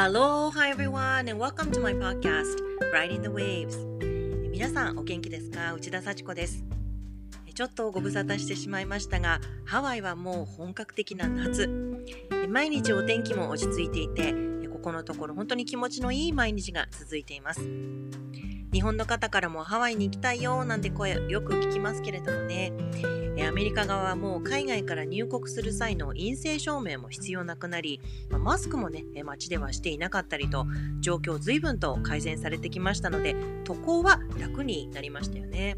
Aloha everyone and welcome to my podcast Riding the Waves. 皆さんお元気ですか？内田幸子です。ちょっとご無沙汰してしまいましたがハワイはもう本格的な夏。毎日お天気も落ち着いていてここのところ本当に気持ちのいい毎日が続いています。日本の方からもハワイに行きたいよなんて声よく聞きますけれどもね。アメリカ側はもう海外から入国する際の陰性証明も必要なくなりマスクもね街ではしていなかったりと状況随分と改善されてきましたので渡航は楽になりましたよね。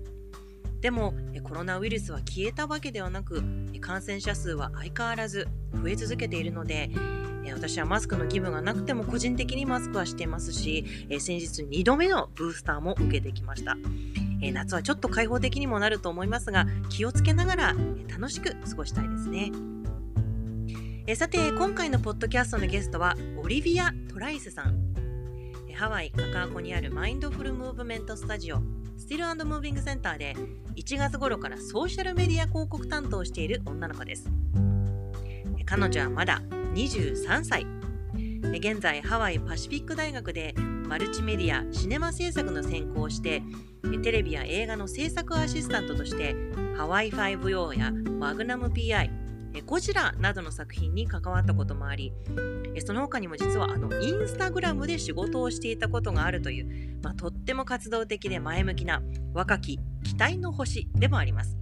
でもコロナウイルスは消えたわけではなく感染者数は相変わらず増え続けているので私はマスクの義務がなくても個人的にマスクはしていますし先日2度目のブースターも受けてきました。夏はちょっと開放的にもなると思いますが気をつけながら楽しく過ごしたいですね。さて今回のポッドキャストのゲストはオリビア・トライスさん。ハワイ・カカアコにあるマインドフルムーブメントスタジオスティルムービングセンターで1月頃からソーシャルメディア広告担当している女の子です。彼女はまだ23歳。現在ハワイパシフィック大学でマルチメディアシネマ制作の専攻をしてテレビや映画の制作アシスタントとしてハワイ5-4やマグナム PI ゴジラなどの作品に関わったこともありその他にも実はあのインスタグラムで仕事をしていたことがあるという、まあ、とっても活動的で前向きな若き期待の星でもあります。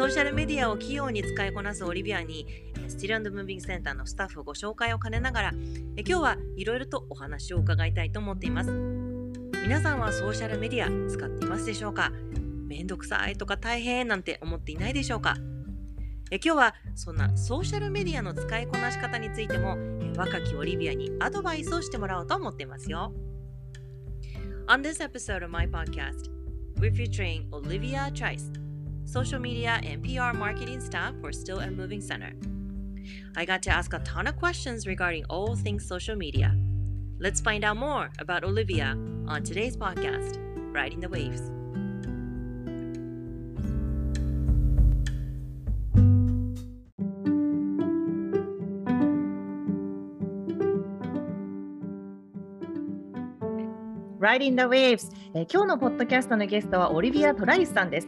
ソーシャルメディアを器用に使いこなすオリビアにスティルムービングセンターのスタッフご紹介を兼ねながら今日はいろいろとお話を伺いたいと思っています。皆さんはソーシャルメディア使っていますでしょうか？めんどくさいとか大変なんて思っていないでしょうか？え今日はそんなソーシャルメディアの使いこなし方についても若きオリビアにアドバイスをしてもらおうと思っていますよ。On this episode of my podcast, we're featuring Olivia Trice social media and PR marketing staff for Still and Moving Center. I got to ask a ton of questions regarding all things social media. Let's find out more about Olivia on today's podcast, Riding the Waves. Riding the Waves、えー、今日のポッドキャストのゲストはオリビア・トライスさんです。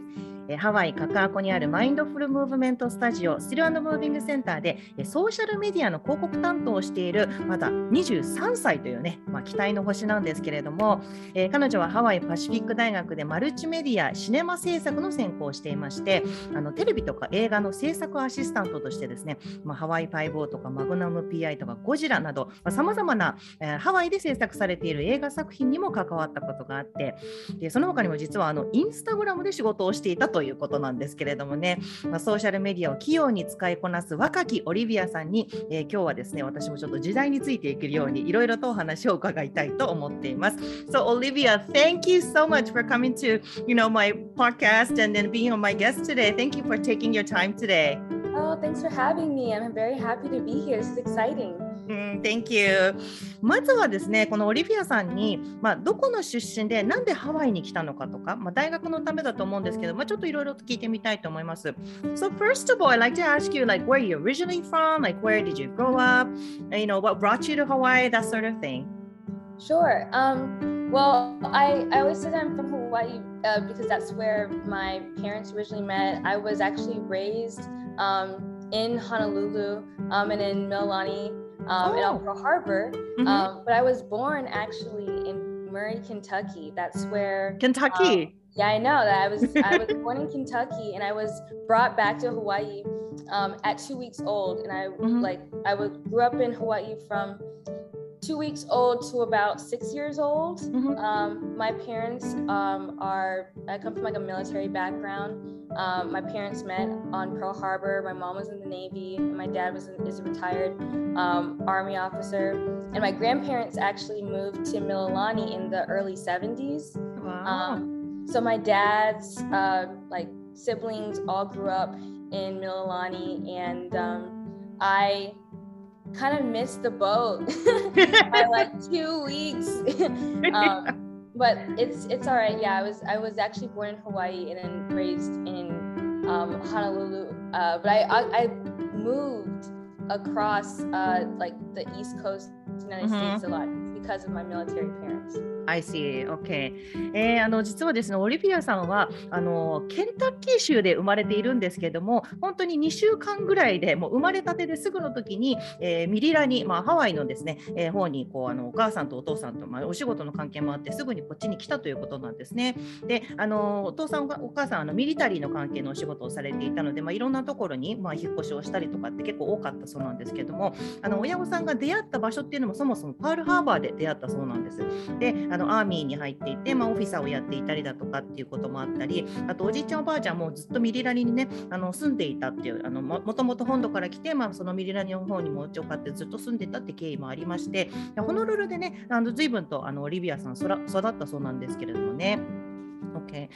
ハワイ・カカアコにあるマインドフルムーブメントスタジオスティルムービングセンターでソーシャルメディアの広告担当をしているまだ23歳というね、まあ、期待の星なんですけれども、えー、彼女はハワイパシフィック大学でマルチメディアシネマ制作の専攻をしていましてあのテレビとか映画の制作アシスタントとしてですね、まあ、ハワイ5とかマグナム PI とかゴジラなどさまざ、まな、えー、ハワイで制作されている映画作品にも関わったことがあってでその他にも実はあのインスタグラムで仕事をしていたということなんですけれどもね、まあ、ソーシャルメディアを器用に使いこなす若きオリビアさんに、えー、今日はですね、私もちょっと時代についていけるようにいろいろとお話を伺いたいと思っています。So Olivia, thank you so much for coming to, you know, my podcast and then being on my guest today. Thank you for taking your time today. Oh, thanks for having me. I'm very happy to be here. This is Thank you. まずはですね、このオリビアさんに、まあ、どこの出身で、なんでハワイに来たのかとか、まあ、大学のためだと思うんですけど、まあ、ちょっといろいろと聞いてみたいと思います。So first of all, I'd like to ask you, like, where are you originally from? Like, where did you grow up? You know, what brought you to Hawaii? That sort of thing. Sure. Um, well, I, I always said I'm from Hawaii uh, because that's where my parents originally met. I was actually raised um, in Honolulu um, and in Mililani um, oh. in Pearl Harbor. Mm-hmm. Um, but I was born actually in Murray, Kentucky. That's where Kentucky. Um, yeah, I know that I was I was born in Kentucky and I was brought back to Hawaii um, at two weeks old, and I mm-hmm. like I was, grew up in Hawaii from two weeks old to about six years old. Mm-hmm. Um, my parents um, are, I come from like a military background. Um, my parents met on Pearl Harbor. My mom was in the Navy, and my dad was is a retired um, Army officer. And my grandparents actually moved to Mililani in the early 70s. Wow. Um, so my dad's uh, like siblings all grew up in Mililani, and um, I kind of missed the boat by like two weeks. um, but it's it's all right. Yeah, I was I was actually born in Hawaii and then raised in um, Honolulu. Uh, but I, I, I moved across uh, like the East Coast United mm-hmm. States a lot because of my military parents. I see, OK、えー、あの実はですね、オリビアさんはあのケンタッキー州で生まれているんですけども、本当に2週間ぐらいでもう生まれたてですぐの時に、えー、ミリラに、まあ、ハワイのですね、えー、方にこうあのお母さんとお父さんと、まあ、お仕事の関係もあって、すぐにこっちに来たということなんですね。で、あのお父さん、お母さんあのミリタリーの関係のお仕事をされていたので、まあ、いろんなところに、まあ、引っ越しをしたりとかって結構多かったそうなんですけども、あの親御さんが出会った場所っていうのもそもそもパールハーバーで出会ったそうなんです。で、あのアーミーに入っていて、まあ、オフィサーをやっていたりだとかっていうこともあったりあとおじいちゃんおばあちゃんもずっとミリラニにねあの住んでいたっていうあのもともと本土から来て、まあ、そのミリラニの方にもお家を買ってずっと住んでたって経緯もありましてホノルルでねあの随分とあのオリビアさん育ったそうなんですけれどもね。Okay.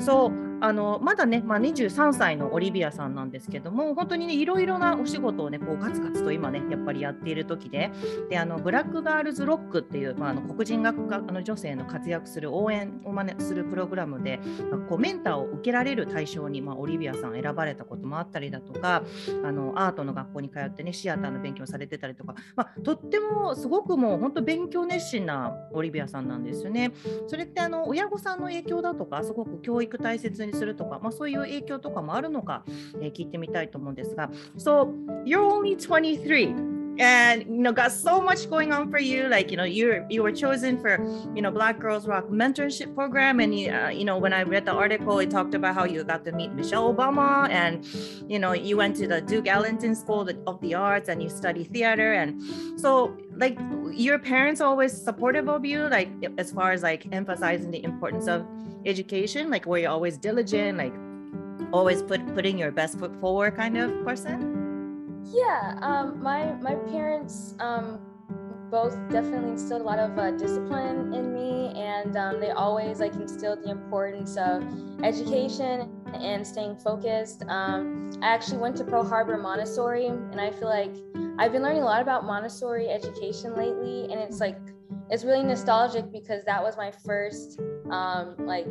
そうあのまだね、まあ、23歳のオリビアさんなんですけども本当にねいろいろなお仕事をねこうガツガツと今ねやっぱりやっている時でであのブラックガールズロックっていう、まあ、あの黒人学科の女性の活躍する応援を、まね、するプログラムで、まあ、こうメンターを受けられる対象に、まあ、オリビアさん選ばれたこともあったりだとかあのアートの学校に通ってねシアターの勉強されてたりとか、まあ、とってもすごくもう本当勉強熱心なオリビアさんなんですよね。それってあの親御さんの影響だとかすごく教育大切にするとか、まあ、そういう影響とかもあるのか、えー、聞いてみたいと思うんですが。So, you're only 23. And you know got so much going on for you. Like you know you you were chosen for you know black girls rock mentorship program. And you, uh, you know when i read the article it talked about how you got to meet michelle obama and you know you went to the duke ellington school of the arts and you study theater. And so like your parents always supportive of you like as far as like emphasizing the importance of education? Like were you always diligent? Like always put putting your best foot forward kind of person yeah um my my parents um both definitely instilled a lot of uh, discipline in me and um, they always like instilled the importance of education and staying focused. Um, i actually went to pearl harbor montessori and i feel like i've been learning a lot about montessori education lately and it's like it's really nostalgic because that was my first um, like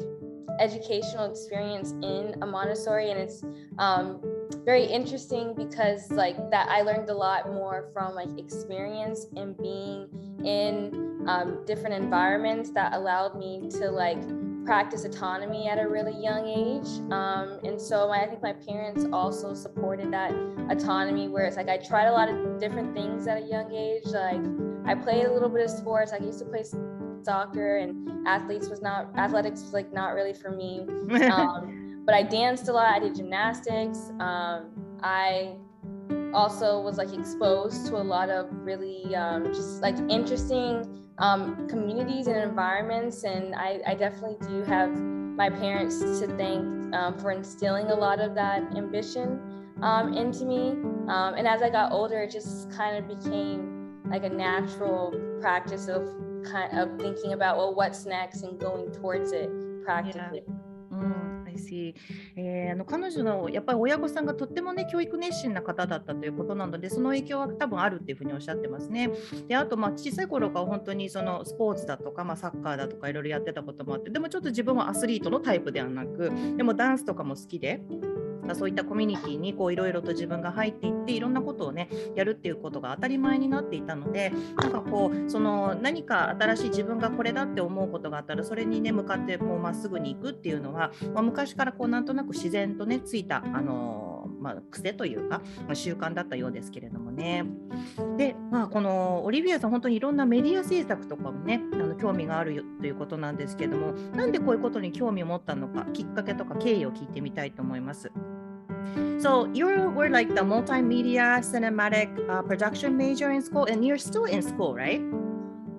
educational experience in a Montessori, and it's um, very interesting because like that I learned a lot more from like experience and being in um, different environments that allowed me to like practice autonomy at a really young age. Um, and so my, I think my parents also supported that autonomy where it's like I tried a lot of different things at a young age. Like I played a little bit of sports. I used to play soccer and athletes was not athletics was like not really for me. Um, but I danced a lot. I did gymnastics. Um, I also was like exposed to a lot of really um, just like interesting um, communities and environments. And I, I, definitely do have my parents to thank um, for instilling a lot of that ambition um, into me. Um, and as I got older, it just kind of became like a natural practice of kind of thinking about well what's next and going towards it practically. Yeah. し、えー、あの彼女のやっぱり親御さんがとってもね教育熱心な方だったということなのでその影響は多分あるっていうふうにおっしゃってますね。であとまあ小さい頃から本当にそのスポーツだとか、まあ、サッカーだとかいろいろやってたこともあってでもちょっと自分はアスリートのタイプではなくでもダンスとかも好きで。そういったコミュニティにいろいろと自分が入っていっていろんなことをねやるっていうことが当たり前になっていたのでなんかこうその何か新しい自分がこれだって思うことがあったらそれにね向かってもうまっすぐに行くっていうのは、まあ、昔からこうなんとなく自然とねついたあのまあ、癖というか、まあ、習慣だったようですけれどもね。で、まあ、このオリビアさん、本当にいろんなメディア制作とかもね、あの興味があるということなんですけども、なんでこういうことに興味を持ったのか、きっかけとか経緯を聞いてみたいと思います。So you were like the multimedia cinematic uh, production major in school, and you're still in school, right?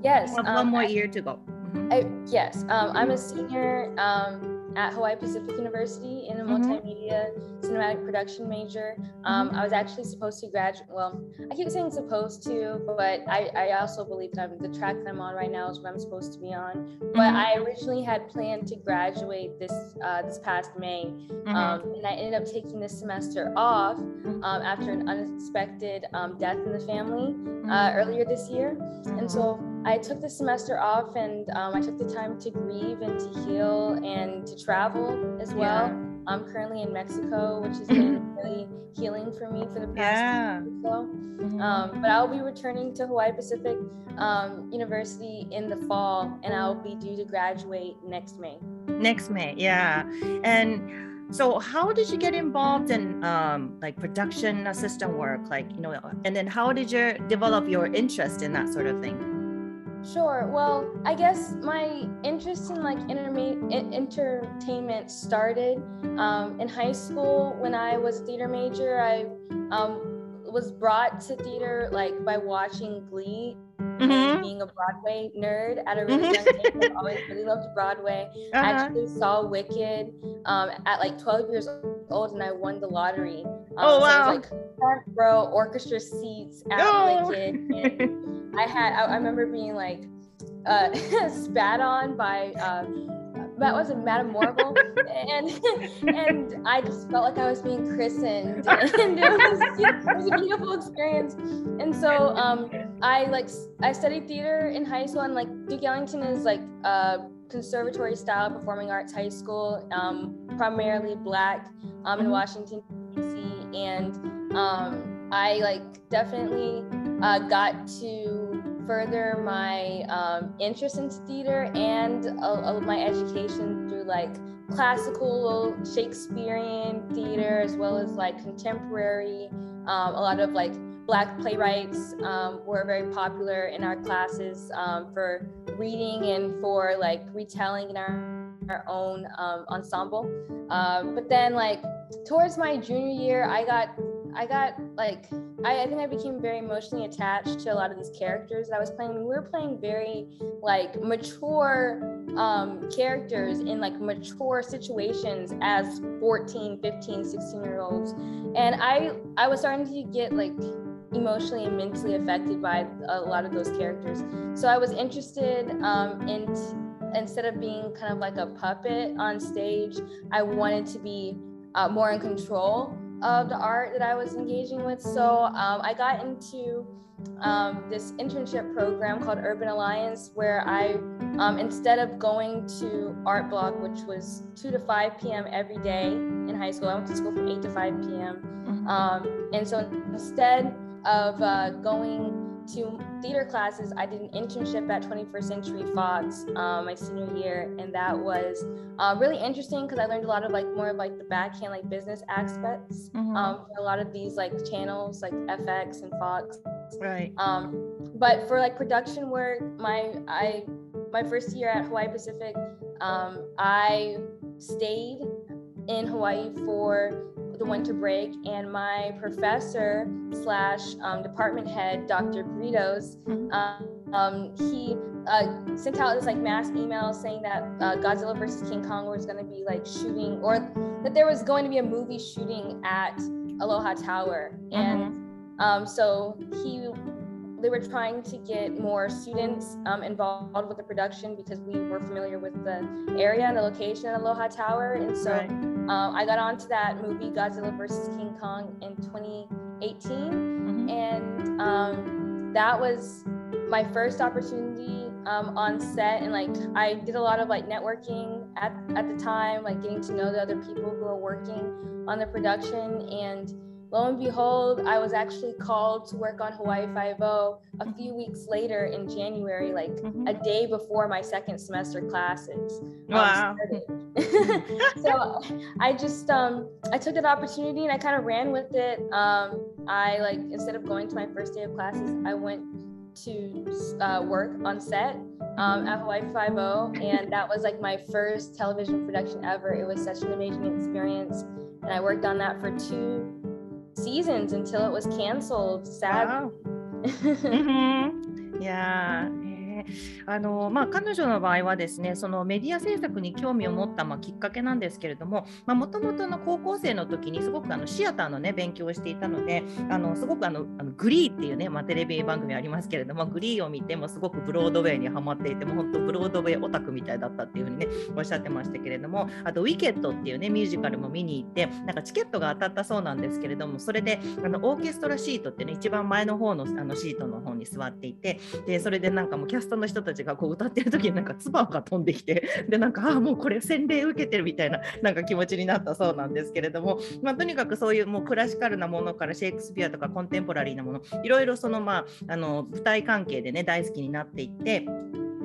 Yes. Um, one more year to go. Mm-hmm. I, yes, um, I'm a senior. Um, at Hawaii Pacific University in a mm-hmm. multimedia cinematic production major. Um, I was actually supposed to graduate. Well, I keep saying supposed to, but I, I also believe that I'm, the track that I'm on right now is what I'm supposed to be on. But mm-hmm. I originally had planned to graduate this uh, this past May, mm-hmm. um, and I ended up taking this semester off mm-hmm. um, after an unexpected um, death in the family uh, mm-hmm. earlier this year. And so I took the semester off and um, I took the time to grieve and to heal and to travel as well. Yeah. I'm currently in Mexico, which has been really healing for me for the past yeah. year or so. Mm-hmm. Um, but I'll be returning to Hawaii Pacific um, University in the fall, and I'll be due to graduate next May. Next May, yeah. And so how did you get involved in um, like production assistant work like you know and then how did you develop your interest in that sort of thing Sure. Well, I guess my interest in like interma- entertainment started um, in high school when I was theater major. I um, was brought to theater like by watching Glee mm-hmm. being a Broadway nerd at a really young age. I've always really loved Broadway. Uh-huh. I actually saw Wicked um, at like 12 years old and I won the lottery. Um, oh, wow. So was, like front row orchestra seats at oh. Wicked. And I had, I, I remember being like, uh, spat on by um, that was a Madame Morrible, and and I just felt like I was being christened, and it was, it was a beautiful experience. And so um, I like I studied theater in high school, and like Duke Ellington is like a conservatory style performing arts high school, um, primarily black um, in mm-hmm. Washington D.C. And um, I like definitely uh, got to further my um, interest into theater and uh, my education through like classical Shakespearean theater as well as like contemporary. Um, a lot of like black playwrights um, were very popular in our classes um, for reading and for like retelling in our, our own um, ensemble. Um, but then like towards my junior year, I got I got like I, I, think I became very emotionally attached to a lot of these characters that I was playing. We were playing very like mature um, characters in like mature situations as 14, 15, 16 year olds. And I I was starting to get like emotionally and mentally affected by a lot of those characters. So I was interested um, in instead of being kind of like a puppet on stage, I wanted to be uh, more in control of the art that I was engaging with. So um, I got into um, this internship program called Urban Alliance, where I, um, instead of going to art block, which was 2 to 5 p.m. every day in high school, I went to school from 8 to 5 p.m. Mm-hmm. Um, and so instead of uh, going to theater classes, I did an internship at 21st Century Fox um, my senior year, and that was uh, really interesting because I learned a lot of like more of like the backhand like business aspects mm-hmm. um, for a lot of these like channels like FX and Fox. Right. Um, but for like production work, my I my first year at Hawaii Pacific, um, I stayed in Hawaii for the winter break, and my professor slash um, department head, Dr. Britos, mm-hmm. um, um, he uh, sent out this like mass email saying that uh, Godzilla versus King Kong was going to be like shooting, or that there was going to be a movie shooting at Aloha Tower, and mm-hmm. um, so he they were trying to get more students um, involved with the production because we were familiar with the area and the location at Aloha Tower. And so right. um, I got onto that movie, Godzilla versus King Kong, in 2018. Mm-hmm. And um, that was my first opportunity um, on set. And like I did a lot of like networking at, at the time, like getting to know the other people who are working on the production. And lo and behold, I was actually called to work on Hawaii Five O a few weeks later in January, like mm-hmm. a day before my second semester classes. Um, wow. so I just um I took that opportunity and I kind of ran with it. Um, I like instead of going to my first day of classes, I went to uh, work on set um, at Hawaii Five O, and that was like my first television production ever. It was such an amazing experience, and I worked on that for two seasons until it was canceled. Sad. Wow. mm-hmm. Yeah. あのまあ、彼女の場合はですねそのメディア制作に興味を持った、まあ、きっかけなんですけれどももともとの高校生の時にすごくあのシアターの、ね、勉強をしていたのであのすごくあのあのグリーっていうね、まあ、テレビ番組ありますけれどもグリーを見てもすごくブロードウェイにはまっていても本当ブロードウェイオタクみたいだったっていうふうにねおっしゃってましたけれどもあと「ウィケット」っていうねミュージカルも見に行ってなんかチケットが当たったそうなんですけれどもそれであのオーケストラシートってね一番前の方のあのシートの方に座っていてでそれでなんかもうキャストその人たちがこう歌ってる時になんか唾が飛んできてでなんかああもうこれ洗礼受けてるみたいななんか気持ちになったそうなんですけれども、まあ、とにかくそういうもうクラシカルなものからシェイクスピアとかコンテンポラリーなものいろいろそのまああの舞台関係でね大好きになっていって。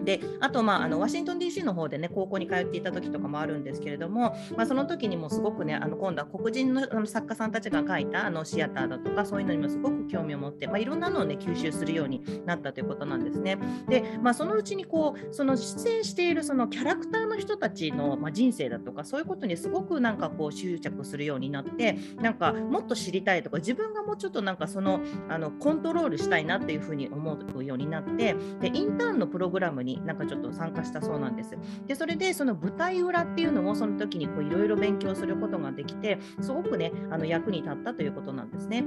であと、まあ、あのワシントン DC の方でね高校に通っていた時とかもあるんですけれども、まあ、その時にもすごくねあの今度は黒人の作家さんたちが書いたあのシアターだとかそういうのにもすごく興味を持って、まあ、いろんなのをね吸収するようになったということなんですね。で、まあ、そのうちにこうその出演しているそのキャラクターの人たちの、まあ、人生だとかそういうことにすごくなんかこう執着するようになってなんかもっと知りたいとか自分がもうちょっとなんかそのあのコントロールしたいなっていうふうに思うようになってでインターンのプログラムになんかちょっと参加したそうなんです。でそれでその舞台裏っていうのもその時にいろいろ勉強することができてすごくねあの役に立ったということなんですね。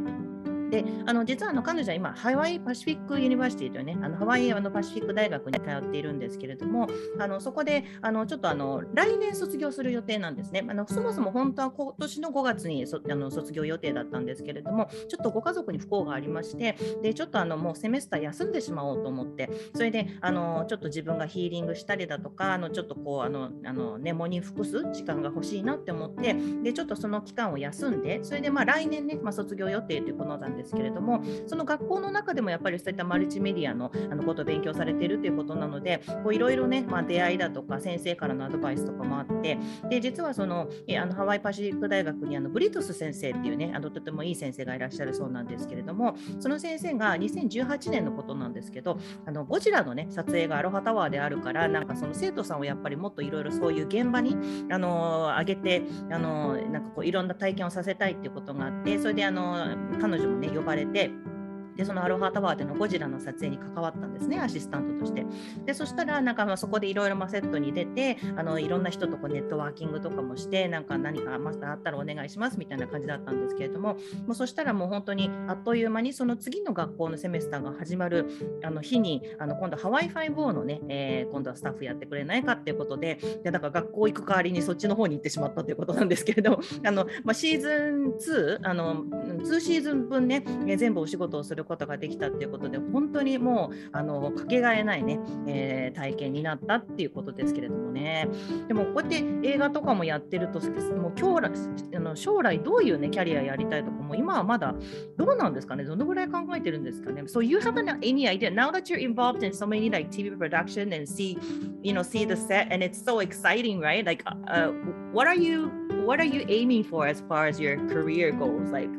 であの実はあの彼女は今ハワイパシフィックユニバーシティというねあのハワイのパシフィック大学に通っているんですけれどもあのそこであのちょっとあの来年卒業する予定なんですね。あのそもそも本当は今年の5月にそあの卒業予定だったんですけれどもちょっとご家族に不幸がありましてでちょっとあのもうセメスター休んでしまおうと思ってそれであのちょっと自分がヒーリングしたりだとかあのちょっとこうあのあのネモに服す時間が欲しいなって思ってでちょっとその期間を休んでそれでまあ来年ね、まあ、卒業予定ということなんですですけれどもその学校の中でもやっぱりそういったマルチメディアのあのことを勉強されているということなのでいろいろね、まあ、出会いだとか先生からのアドバイスとかもあってで実はそのあのハワイパシフィック大学にあのブリトス先生っていうねあのとてもいい先生がいらっしゃるそうなんですけれどもその先生が2018年のことなんですけどあのゴジラのね撮影がアロハタワーであるからなんかその生徒さんをやっぱりもっといろいろそういう現場にあの上げてあのなんかこういろんな体験をさせたいっていうことがあってそれであの彼女もね呼ばれて。でそのアロハタワーでのゴジラの撮影に関わったんですねアシスタントとして。でそしたらなんかまあそこでいろいろセットに出てあのいろんな人とこうネットワーキングとかもしてなんか何かマスターあったらお願いしますみたいな感じだったんですけれどももうそしたらもう本当にあっという間にその次の学校のセメスターが始まるあの日にあの今度ハワイ5のね、えー、今度はスタッフやってくれないかっていうことででだから学校行く代わりにそっちの方に行ってしまったということなんですけれどもあの、まあ、シーズン2あの2シーズン分ね全部お仕事をすることができたっていうことで本当にもうあのかけがえないね、えー、体験になったっていうことですけれどもねでもこうやって映画とかもやってるともう将来あの将来どういうねキャリアやりたいとかも今はまだどうなんですかねどのぐらい考えてるんですかね So you have any idea now that you're involved in so many like TV production and see you know see the set and it's so exciting right like uh, what are you what are you aiming for as far as your career goals like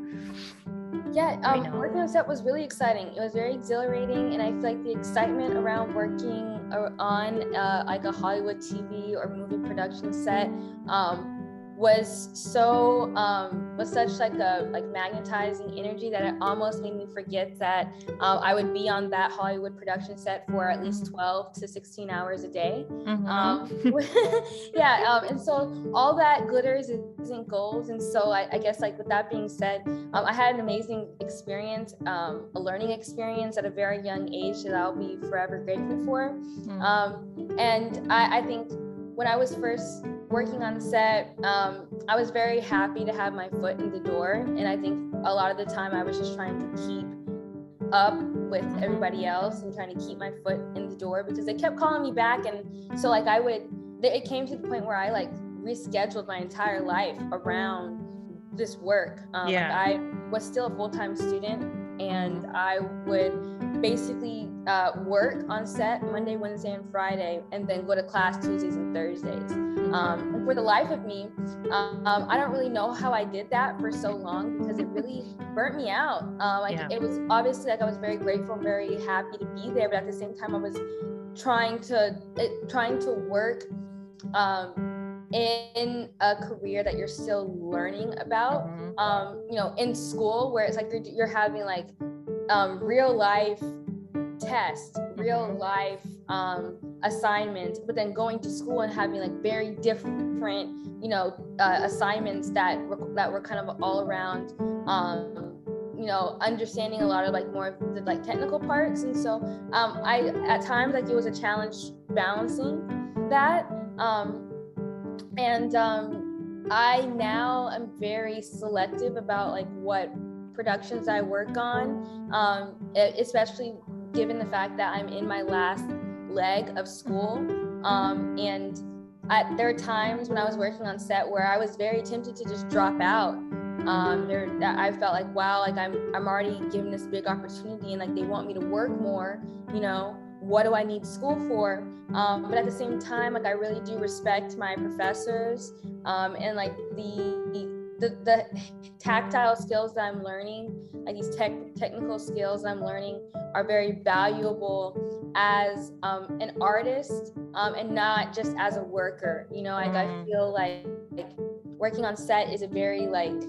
yeah, um, working on set was really exciting. It was very exhilarating, and I feel like the excitement around working on uh, like a Hollywood TV or movie production set um, was so um, was such like a like magnetizing energy that it almost made me forget that um, I would be on that Hollywood production set for at least 12 to 16 hours a day. Mm-hmm. Um, yeah, um, and so all that glitters isn't gold. And so I, I guess like with that being said, um, I had an amazing experience, um, a learning experience at a very young age that I'll be forever grateful for. Mm-hmm. and I, I think when I was first working on set, um, I was very happy to have my foot in the door. And I think a lot of the time I was just trying to keep up with everybody else and trying to keep my foot in the door because they kept calling me back. And so, like, I would, it came to the point where I like rescheduled my entire life around this work. Um, yeah. Like I was still a full time student and I would basically uh, work on set Monday, Wednesday, and Friday, and then go to class Tuesdays and Thursdays. Um, for the life of me, um, I don't really know how I did that for so long because it really burnt me out. Um, like yeah. it was obviously like I was very grateful, and very happy to be there, but at the same time, I was trying to it, trying to work um, in a career that you're still learning about. Mm-hmm. Um, you know, in school where it's like you're, you're having like um, real life tests, real mm-hmm. life um, assignments, but then going to school and having like very different, you know, uh, assignments that were, that were kind of all around, um, you know, understanding a lot of like more of the like technical parts. And so um, I at times like it was a challenge balancing that. Um, and um, I now am very selective about like what productions I work on, um, especially given the fact that I'm in my last leg of school. Um, and I, there are times when I was working on set where I was very tempted to just drop out. Um, there, I felt like, wow, like I'm, I'm already given this big opportunity, and like they want me to work more. You know, what do I need school for? Um, but at the same time, like I really do respect my professors um, and like the the, the the tactile skills that I'm learning, like these tech, technical skills I'm learning, are very valuable as um, an artist um, and not just as a worker. You know, like I mm. feel like, like working on set is a very like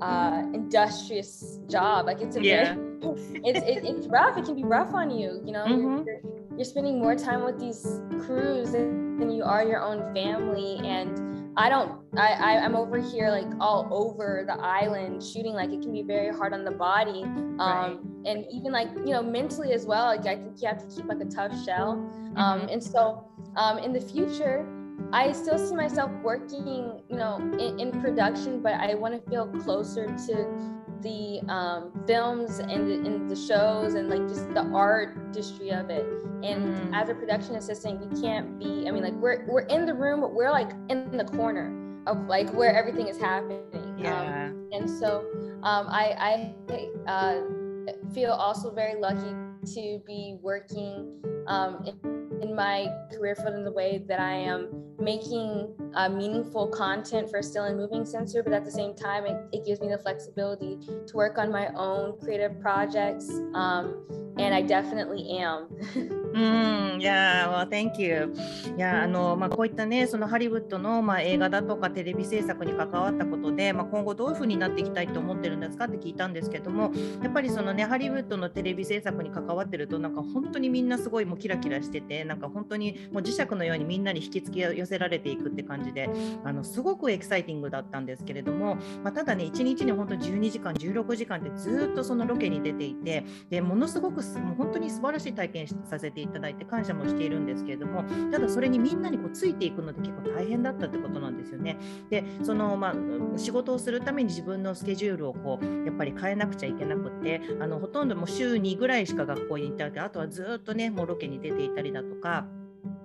uh, industrious job. Like it's a yeah. very, it's it, it's rough. It can be rough on you. You know, mm-hmm. you're, you're, spending more time with these crews than you are your own family and I don't I, I am over here like all over the island shooting like it can be very hard on the body um right. and even like you know mentally as well like I think you have to keep like a tough shell um mm-hmm. and so um in the future I still see myself working you know in, in production but I want to feel closer to the um, films and the, and the shows and like just the artistry of it. And mm. as a production assistant, you can't be. I mean, like we're we're in the room, but we're like in the corner of like where everything is happening. Yeah. Um, and so um, I I uh, feel also very lucky to be working um, in, in, my career field in the way that I am making uh, meaningful content for still and moving sensor, but at the same time, it, it, gives me the flexibility to work on my own creative projects. Um, and I definitely am. うん、いや、well, thank you. いや、あの、まあ、こういったね、そのハリウッドの、まあ、映画だとかテレビ制作に関わったことで、まあ、今後どういうふうになっていきたいと思ってるんですかって聞いたんですけども、やっぱりそのね、ハリウッドのテレビ制作に関わってると、なんか本当にみんなすごいもうキラキラしてて、なんか本当にもう磁石のようにみんなに引きつけ寄せられていくって感じで、あのすごくエキサイティングだったんですけれども、まあ、ただね、1日に本当12時間、16時間ってずっとそのロケに出ていて、でものすごくもう本当に素晴らしい体験させていただいて、感謝もしているんですけれどもただそれにみんなにこうついていくので結構大変だったってことなんですよね。でその、まあ、仕事をするために自分のスケジュールをこうやっぱり変えなくちゃいけなくてあのほとんどもう週2ぐらいしか学校に行ってあとはずっとねもうロケに出ていたりだとが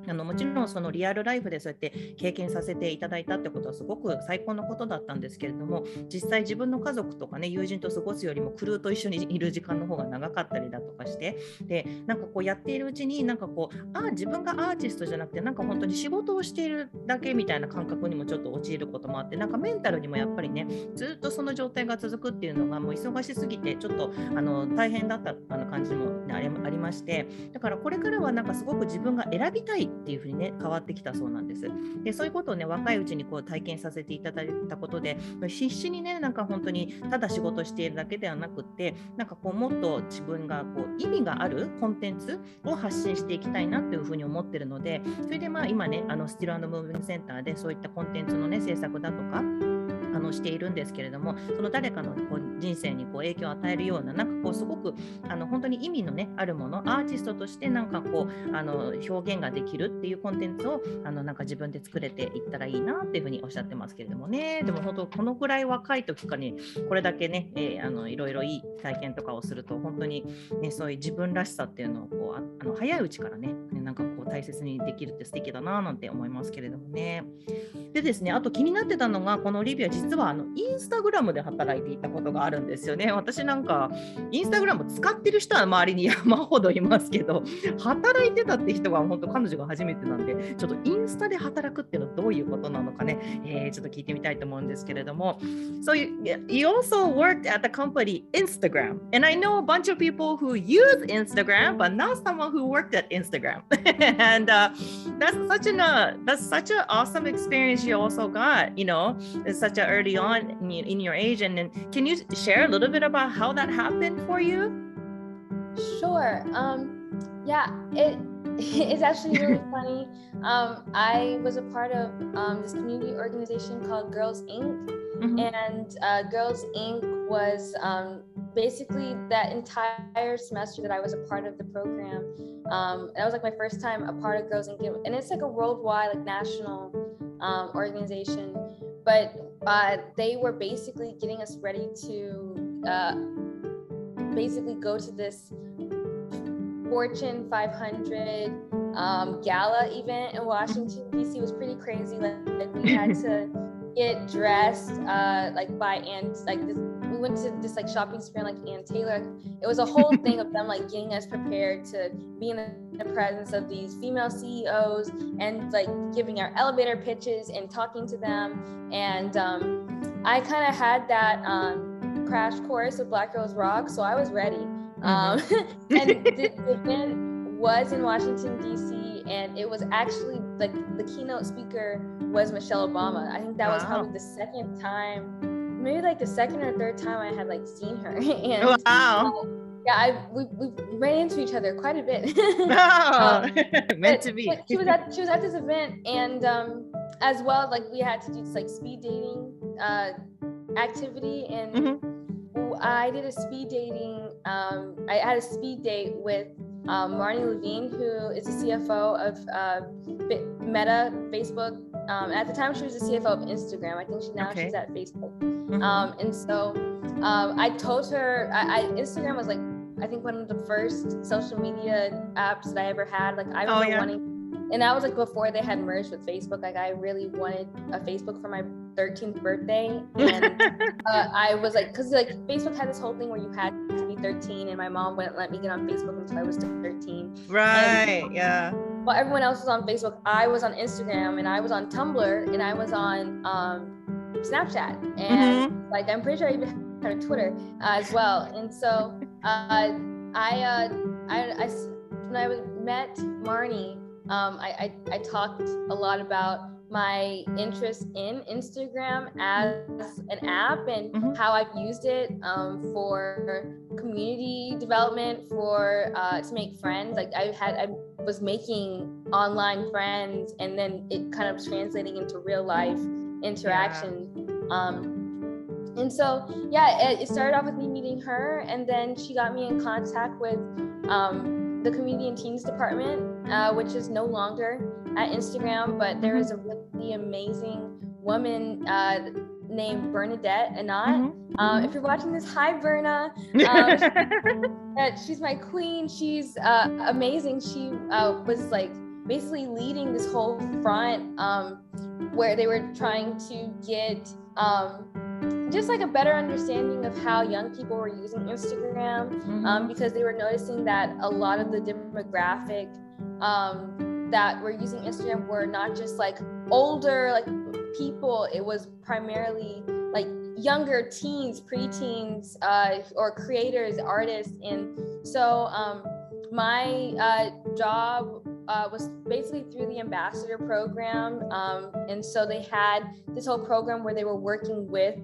あのもちろんそのリアルライフでそうやって経験させていただいたってことはすごく最高のことだったんですけれども実際自分の家族とかね友人と過ごすよりもクルーと一緒にいる時間の方が長かったりだとかしてでなんかこうやっているうちになんかこうああ自分がアーティストじゃなくてなんか本当に仕事をしているだけみたいな感覚にもちょっと陥ることもあってなんかメンタルにもやっぱりねずっとその状態が続くっていうのがもう忙しすぎてちょっとあの大変だったあの感じもありましてだからこれからはなんかすごく自分が選びたいっていうふうにね変わってきたそうなんです。でそういうことをね若いうちにこう体験させていただいたことで必死にねなんか本当にただ仕事しているだけではなくってなんかこうもっと自分がこう意味があるコンテンツを発信していきたいなというふうに思ってるのでそれでまあ今ねあのスティルムーブメントセンターでそういったコンテンツのね制作だとかのしているんですけれどもその誰かのこう人生にこう影響を与えるようななんかこうすごくあの本当に意味の、ね、あるものアーティストとしてなんかこうあの表現ができるっていうコンテンツをあのなんか自分で作れていったらいいなっていうふうにおっしゃってますけれどもねでも本当このくらい若い時かにこれだけね、えー、あのいろいろいい体験とかをすると本当に、ね、そういう自分らしさっていうのをこうあの早いうちからねなんかこう大切にできるって素敵だななんて思いますけれどもね。でですねあと気になってたのがこのリビア実はあのインスタグラムで働いていたことがあるんですよね。私なんかインスタグラム使ってる人は周りに山ほどいますけど働いてたって人が本当彼女が初めてなんでちょっとインスタで働くっていうのはどういうことなのかね、えー、ちょっと聞いてみたいと思うんですけれども So you, you also worked at the company Instagram and I know a bunch of people who use Instagram but not someone who worked at Instagram and uh, that's such an uh, that's such an awesome experience you also got you know such a early on in, your age and, can you share a little bit about how that happened for you? Sure. Um, yeah, it it's actually really funny. Um, I was a part of um, this community organization called Girls Inc. Mm-hmm. And uh, Girls Inc. was um, basically that entire semester that I was a part of the program. Um, that was like my first time a part of Girls Inc. And it's like a worldwide, like national um, organization. But uh, they were basically getting us ready to uh, basically go to this Fortune 500 um, gala event in Washington D.C. was pretty crazy. Like, like we had to get dressed uh, like by and like this. We went to this like shopping spree like Ann Taylor. It was a whole thing of them like getting us prepared to be in the presence of these female CEOs and like giving our elevator pitches and talking to them. And um, I kind of had that um, crash course of Black Girls Rock, so I was ready. Mm-hmm. Um, and the, the event was in Washington D.C. and it was actually like the keynote speaker was Michelle Obama. I think that wow. was probably the second time, maybe like the second or third time I had like seen her. and wow. Uh, yeah, I we, we ran into each other quite a bit. um, meant to be. she was at she was at this event, and um, as well, like we had to do this like speed dating uh, activity, and mm-hmm. I did a speed dating. Um, I had a speed date with um, Marne Levine, who is the CFO of uh, Meta, Facebook. Um, at the time, she was the CFO of Instagram. I think she, now okay. she's at Facebook. Mm-hmm. Um, and so um, I told her, I, I, Instagram was like, I think one of the first social media apps that I ever had. Like I remember oh, yeah. wanting and that was like before they had merged with Facebook. Like I really wanted a Facebook for my 13th birthday, and uh, I was like, because like Facebook had this whole thing where you had to be 13, and my mom wouldn't let me get on Facebook until I was 13. Right. And, yeah. While everyone else was on Facebook, I was on Instagram, and I was on Tumblr, and I was on um, Snapchat, and mm-hmm. like I'm pretty sure I even had a Twitter uh, as well. And so uh, I, uh, I, I, when I met Marne um, I, I, I talked a lot about my interest in Instagram as an app and mm-hmm. how I've used it um, for community development, for uh, to make friends. Like I had, I was making online friends, and then it kind of translating into real life interaction. Yeah. Um, and so, yeah, it, it, started off with me meeting her, and then she got me in contact with um, the community and teens department uh, which is no longer at Instagram, but there is a really amazing woman uh, named Bernadette Anat. Mm-hmm. Uh, if you're watching this, hi Berna. Um, she's my queen. She's uh, amazing. She uh, was like basically leading this whole front um, where they were trying to get um, just like a better understanding of how young people were using Instagram mm-hmm. um, because they were noticing that a lot of the demographic um, that were using Instagram were not just like older like people. It was primarily like younger teens, preteens, uh, or creators, artists, and so um, my uh, job uh, was basically through the ambassador program. Um, and so they had this whole program where they were working with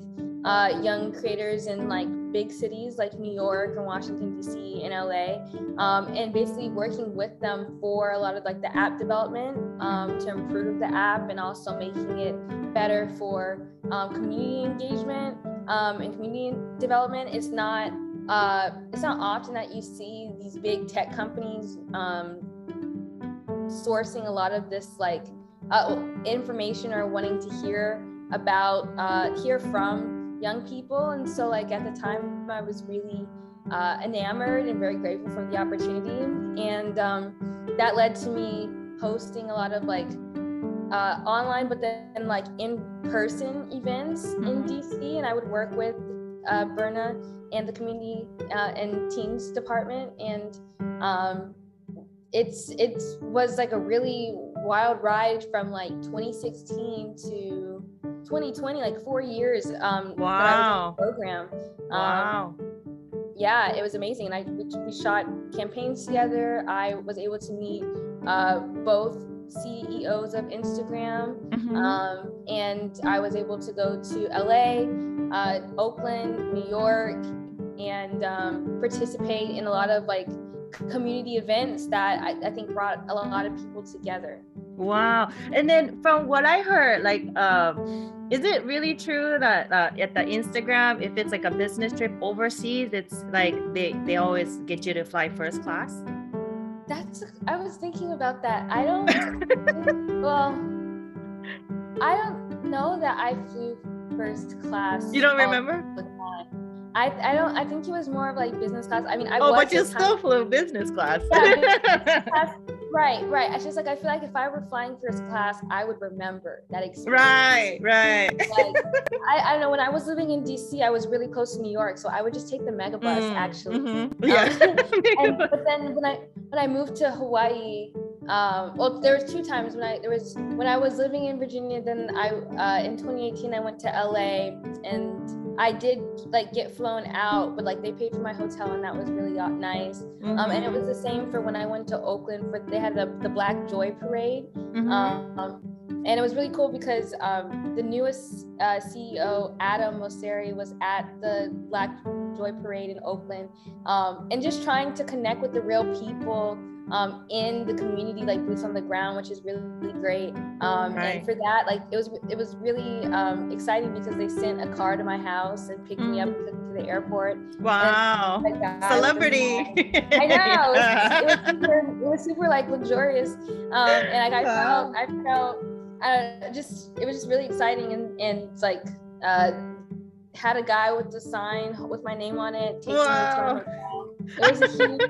uh, young creators in like big cities like New York and Washington D.C. and LA, um, and basically working with them for a lot of like the app development um, to improve the app and also making it better for um, community engagement um, and community development. It's not uh, it's not often that you see these big tech companies um, sourcing a lot of this like uh, information or wanting to hear about uh, hear from young people. And so, like, at the time, I was really uh, enamored and very grateful for the opportunity. And um, that led to me hosting a lot of like uh, online, but then like in person events in mm-hmm. DC. And I would work with uh, Berna and the community uh, and teens department. And um, it's it was like a really wild ride from like 2016 to 2020, like four years. Um, wow. program. Wow. Um, yeah, it was amazing. And I we, we, shot campaigns together. I was able to meet uh, both CEOs of Instagram, mm-hmm. um, and I was able to go to LA, uh, Oakland, New York, and um, participate in a lot of like community events that I, I, think brought a lot of people together. Wow. And then from what I heard, like, um, is it really true that uh, at the Instagram, if it's like a business trip overseas, it's like they, they always get you to fly first class? That's, I was thinking about that. I don't, well, I don't know that I flew first class. You don't remember? I, I don't I think he was more of like business class. I mean I oh, but you still flew business class. Yeah, business class Right, right. I just like I feel like if I were flying first class, I would remember that experience. Right, right. Like I, I don't know. When I was living in DC, I was really close to New York, so I would just take the mega bus Mm, actually. mhm. Um, Yeah. and, but then when I when I moved to Hawaii, um, well, there was two times when I there was when I was living in Virginia. Then I uh, in 2018 I went to LA and I did like get flown out, but like they paid for my hotel and that was really nice. Um, and it was the same for when I went to Oakland for they had the, the Black Joy Parade. Mhm. Um, and it was really cool because um, the newest uh, CEO, Adam Mosseri, was at the Black Joy Parade in Oakland um, and just trying to connect with the real people um, in the community, like boots on the ground, which is really, really great. Um, Right. And for that, like it was, it was really um, exciting because they sent a car to my house and picked me up and took me to the airport. wow. Like, Celebrity. I know. It was, it was super, it was super like luxurious. Um, and like I Wow. felt, I felt, uh, just, it was just really exciting. And, and it's like, uh, had a guy with the sign with my name on it. Wow. It was a huge,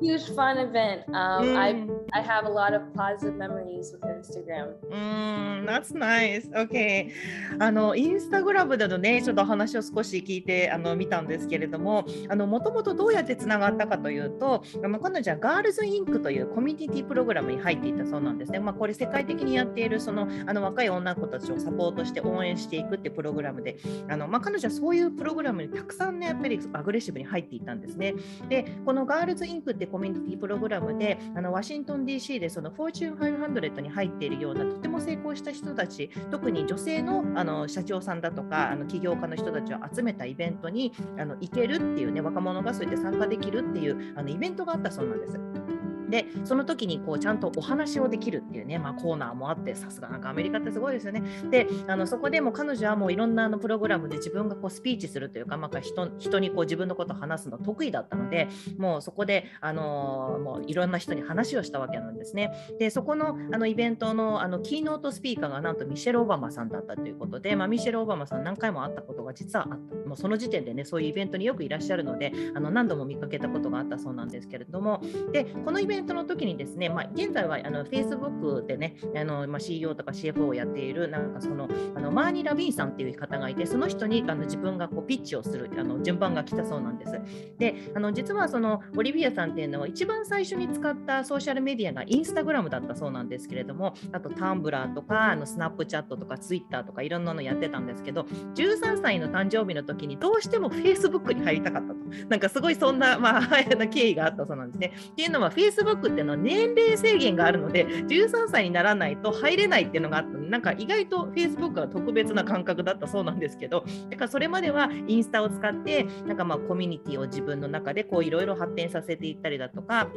huge fun event. Um, I, Mm. I have a lot of positive memories with Instagram. うーん、that's nice. Okay. あの、インスタグラムでのね、ちょっと話を少し聞いて、あの、見たんですけれども、あの、もともとどうやってつながったかというと、あの、彼女はガールズインクというコミュニティプログラムに入っていたそうなんですね。まあ、これ世界的にやっている、その、あの、若い女の子たちをサポートして応援していくってプログラムで、あの、まあ、彼女はそういうプログラムにたくさんね、やっぱりアグレッシブに入っていったんですね。で、このガールズインクってコミュニティプログラムで、あのワシントン DC でそのフォーチュン500に入っているようなとても成功した人たち、特に女性のあの社長さんだとかあの起業家の人たちを集めたイベントにあの行けるっていうね、若者がそうやって参加できるっていうあのイベントがあったそうなんです。でその時にこうちゃんとお話をできるっていうね、まあ、コーナーもあってさすがなんかアメリカってすごいですよね。であのそこでも彼女はもういろんなあのプログラムで自分がこうスピーチするというか、まあ、人人にこう自分のことを話すの得意だったのでもうそこで、あのーもういろんな人に話をしたわけなんですね。でそこのあのイベントのあのキーノートスピーカーがなんとミシェル・オバマさんだったということで、まあ、ミシェル・オバマさん何回も会ったことが実はあったもうその時点でねそういうイベントによくいらっしゃるのであの何度も見かけたことがあったそうなんですけれどもでこのイベントの時にですね、まあ、現在はあの Facebook でねあの、まあ、CEO とか CFO をやっているなんかそのあのマーニー・ラビーンさんっていう方がいてその人にあの自分がこうピッチをするあの順番が来たそうなんです。であの実はそのオリビアさんっていうのは一番最初に使ったソーシャルメディアがインスタグラムだったそうなんですけれどもあとタンブラーとかあのスナップチャットとかツイッターとかいろんなのやってたんですけど13歳の誕生日の時にどうしても Facebook に入りたかったとなんかすごいそんな、まあ、経緯があったそうなんですね。っていうのは Facebook っていうのは年齢制限があるので13歳にならないと入れないっていうのがあったのでなんか意外と Facebook は特別な感覚だったそうなんですけどだからそれまではインスタを使ってなんかまあコミュニティを自分の中でいろいろ発展させていったりだとか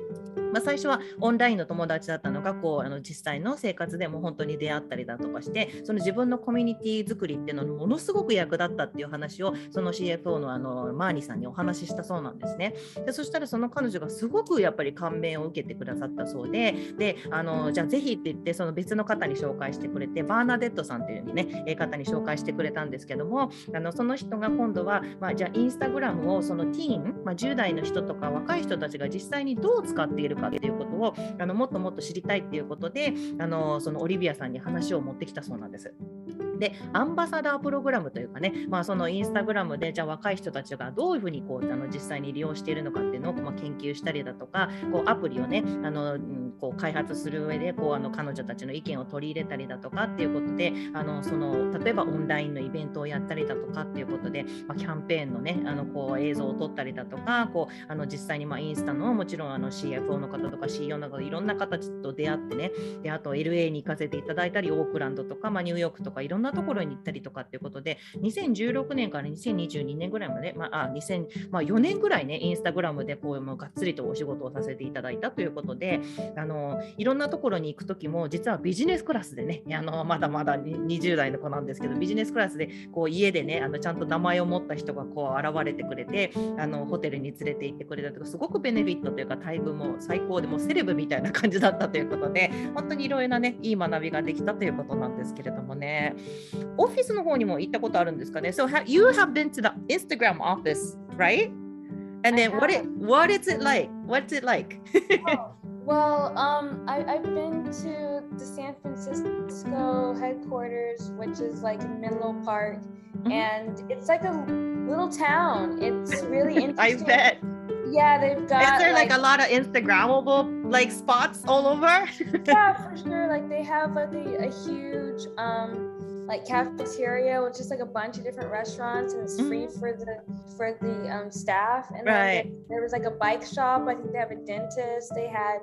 まあ、最初はオンラインの友達だったのがこうあの実際の生活でも本当に出会ったりだとかしてその自分のコミュニティ作りっていうのにものすごく役立ったっていう話をその CFO のあのマーニーさんにお話ししたそうなんですね。でそしたらその彼女がすごくやっぱり感銘を受けてくださったそうでであのじゃあぜひって言ってその別の方に紹介してくれてバーナデットさんっていう、ね、え方に紹介してくれたんですけどもあのその人が今度は、まあ、じゃあインスタグラムをそのティーン、まあ、10代の人とか若い人たちが実際にどう使っているかっていうことをあのもっともっと知りたいっていうことであのそのオリビアさんに話を持ってきたそうなんです。でアンバサダープログラムというかね、まあ、そのインスタグラムでじゃあ若い人たちがどういうふうにこうあの実際に利用しているのかっていうのを、まあ、研究したりだとかこうアプリをねあの、うんこう開発する上でこうあの彼女たちの意見を取り入れたりだとかっていうことであのその例えばオンラインのイベントをやったりだとかっていうことで、まあ、キャンペーンのねあのこう映像を撮ったりだとかこうあの実際にまあインスタのもちろんあの CFO の方とか CEO の方いろんな方と出会ってねであと LA に行かせていただいたりオークランドとか、まあ、ニューヨークとかいろんななところに行ったりとかっていうことで2016年から2022年ぐらいまで、まあ、あ2000まあ、4年ぐらいねインスタグラムでこうもうがっつりとお仕事をさせていただいたということであのいろんなところに行く時も実はビジネスクラスでね あのまだまだ20代の子なんですけどビジネスクラスでこう家でねあのちゃんと名前を持った人がこう現れてくれてあのホテルに連れて行ってくれたとかすごくベネフィットというか待遇も最高でもセレブみたいな感じだったということで本当にいろいろなねいい学びができたということなんですけれどもね。オフィスの方にも行ったことあるんですかね So ha- you have been to the Instagram office right? And then what it what is it like? What's it like? Well, um, I, I've been to the San Francisco headquarters, which is like in Menlo Park, mm-hmm. and it's like a little town. It's really interesting. I bet. Yeah, they've got. Is there like, like a lot of Instagrammable like spots all over? yeah, for sure. Like they have like a, a huge um like cafeteria with just like a bunch of different restaurants and it's mm-hmm. free for the for the um, staff and right. There was like a bike shop i think they have a dentist they had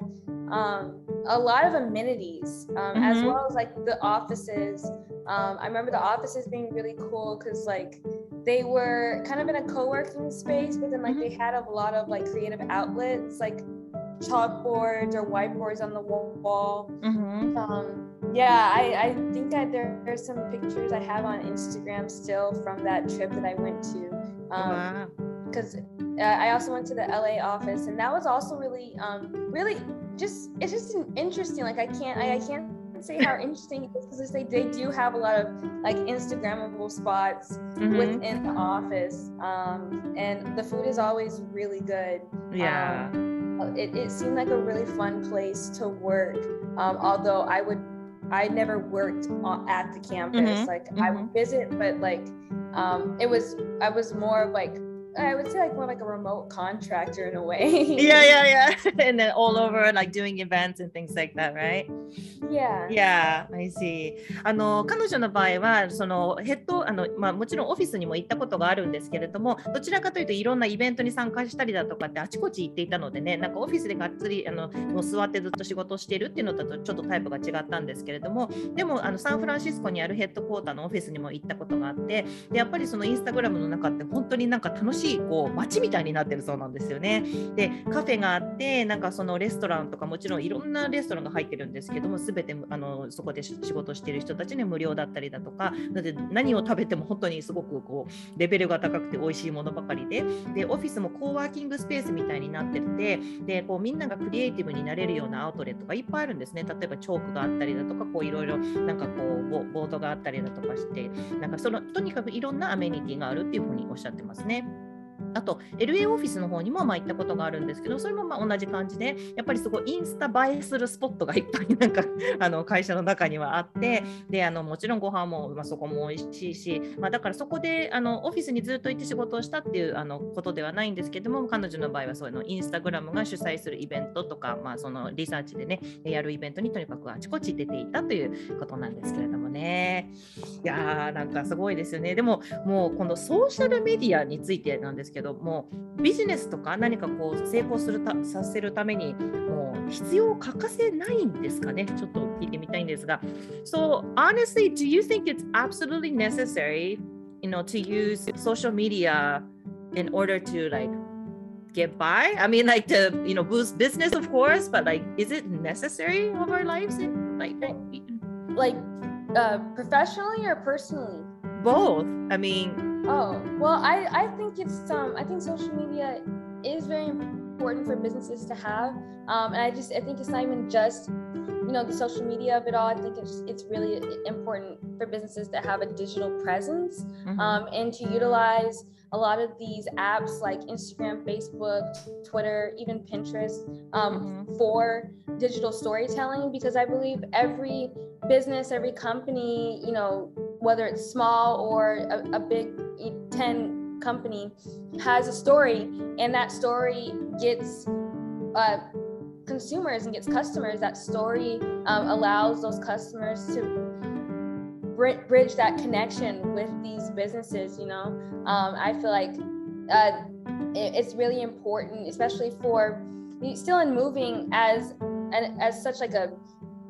um, a lot of amenities um, mm-hmm. as well as like the offices um, i remember the offices being really cool because like they were kind of in a co-working space but then like mm-hmm. they had a lot of like creative outlets like chalkboards or whiteboards on the wall mm-hmm. um, yeah, I, I think I, there are some pictures I have on Instagram still from that trip that I went to. Um, Because uh, I also went to the LA office, and that was also really, um, really just it's just interesting. Like I can't, I, I can't say how interesting it is because they, they do have a lot of like Instagrammable spots mm-hmm. within the office, um, and the food is always really good. Yeah. Um, it, it seemed like a really fun place to work. Um, although I would I never worked at the campus. Mm-hmm. Like mm-hmm. I would mm-hmm. visit, but like um, it was I was more of like I would say like more like a remote contractor in a way. yeah, yeah, yeah. and then all over like doing events and things like that, right? Yeah. Yeah, I see. あの彼女の場合はそのヘッドあのまあもちろんオフィスにも行ったことがあるんですけれども、どちらかというといろんなイベントに参加したりだとかってあちこち行っていたのでね、なんかオフィスでがっつりあのもう座ってずっと仕事してるっていうのだとちょっとタイプが違ったんですけれども、でもあのサンフランシスコにあるヘッドクォーターのオフィスにも行ったことがあって、でやっぱりそのインスタグラムの中って本当になんか楽いこう街みたいになってるそうなんですよね。でカフェがあってなんかそのレストランとかもちろんいろんなレストランが入ってるんですけども全てあのそこで仕事してる人たちに無料だったりだとかなので何を食べても本当にすごくこうレベルが高くて美味しいものばかりででオフィスもコーワーキングスペースみたいになっててでこうみんながクリエイティブになれるようなアウトレットがいっぱいあるんですね。例えばチョークがあったりだとかこういろいろなんかこうボードがあったりだとかしてなんかそのとにかくいろんなアメニティがあるっていうふうにおっしゃってますね。あと LA オフィスの方にもまあ行ったことがあるんですけどそれもまあ同じ感じでやっぱりすごいインスタ映えするスポットがいっぱい なんかあの会社の中にはあってであのもちろんご飯もまあそこも美味しいし、まあ、だからそこであのオフィスにずっと行って仕事をしたっていうあのことではないんですけども彼女の場合はそういうのインスタグラムが主催するイベントとか、まあ、そのリサーチでねやるイベントにとにかくあちこち出ていたということなんですけれどもね。いやーなんかすごいですよね。でももうこのソーシャルメディアについてなんですけどもビジネスとか何かこう成功するたさせるためにもう必要欠かせないんですかねちょっと聞いてみたいんですが。So honestly, do you think it's absolutely necessary, you know, to use social media in order to like get by? I mean, like to you know boost business, of course, but like, is it necessary of our lives? In, like, like uh, professionally or personally? Both. I mean, Oh, well, I, I think it's um I think social media is very important for businesses to have. Um, and I just I think it's not even just you know the social media of it all. I think it's it's really important for businesses to have a digital presence mm-hmm. um, and to utilize a lot of these apps like Instagram, Facebook, Twitter, even Pinterest um, mm-hmm. for digital storytelling because I believe every business, every company, you know, whether it's small or a, a big 10 company has a story and that story gets uh, consumers and gets customers. That story um, allows those customers to bridge that connection with these businesses you know? Um, i feel like uh, it's really important especially for Still and Moving as and as such like a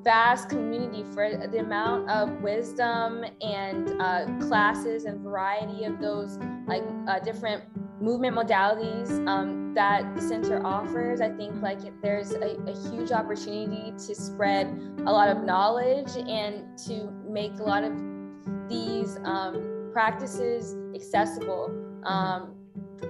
vast community for the amount of wisdom and uh, classes and variety of those like uh, different movement modalities um, that the center offers. I think like there's a, a, huge opportunity to spread a lot of knowledge and to make a lot of these um, practices accessible. Um,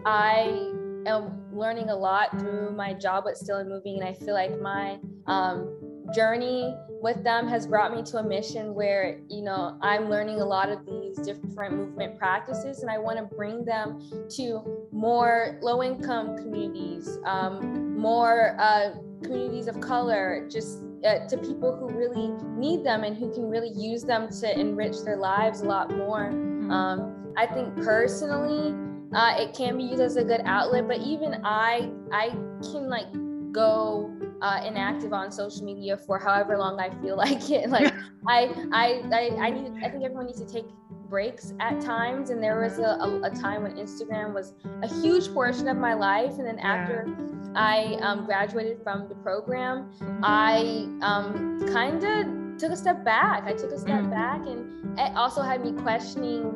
i am learning a lot through my job at still and moving and i feel like my um, journey with them has brought me to a mission where you know i'm learning a lot of these different movement practices and i want to bring them to more low income communities um, more uh, communities of color, just uh, to people who really need them and who can really use them to enrich their lives a lot more. Mm-hmm. Um, I think personally, uh, it can be used as a good outlet, but even I, I can like go uh, inactive on social media for however long I feel like it. Like I, I, I, I need. I think everyone needs to take breaks at times, and there was a, a, a time when Instagram was a huge portion of my life, and then after I um, graduated from the program, I um, kind of took a step back. I took a step mm. back, and it also had me questioning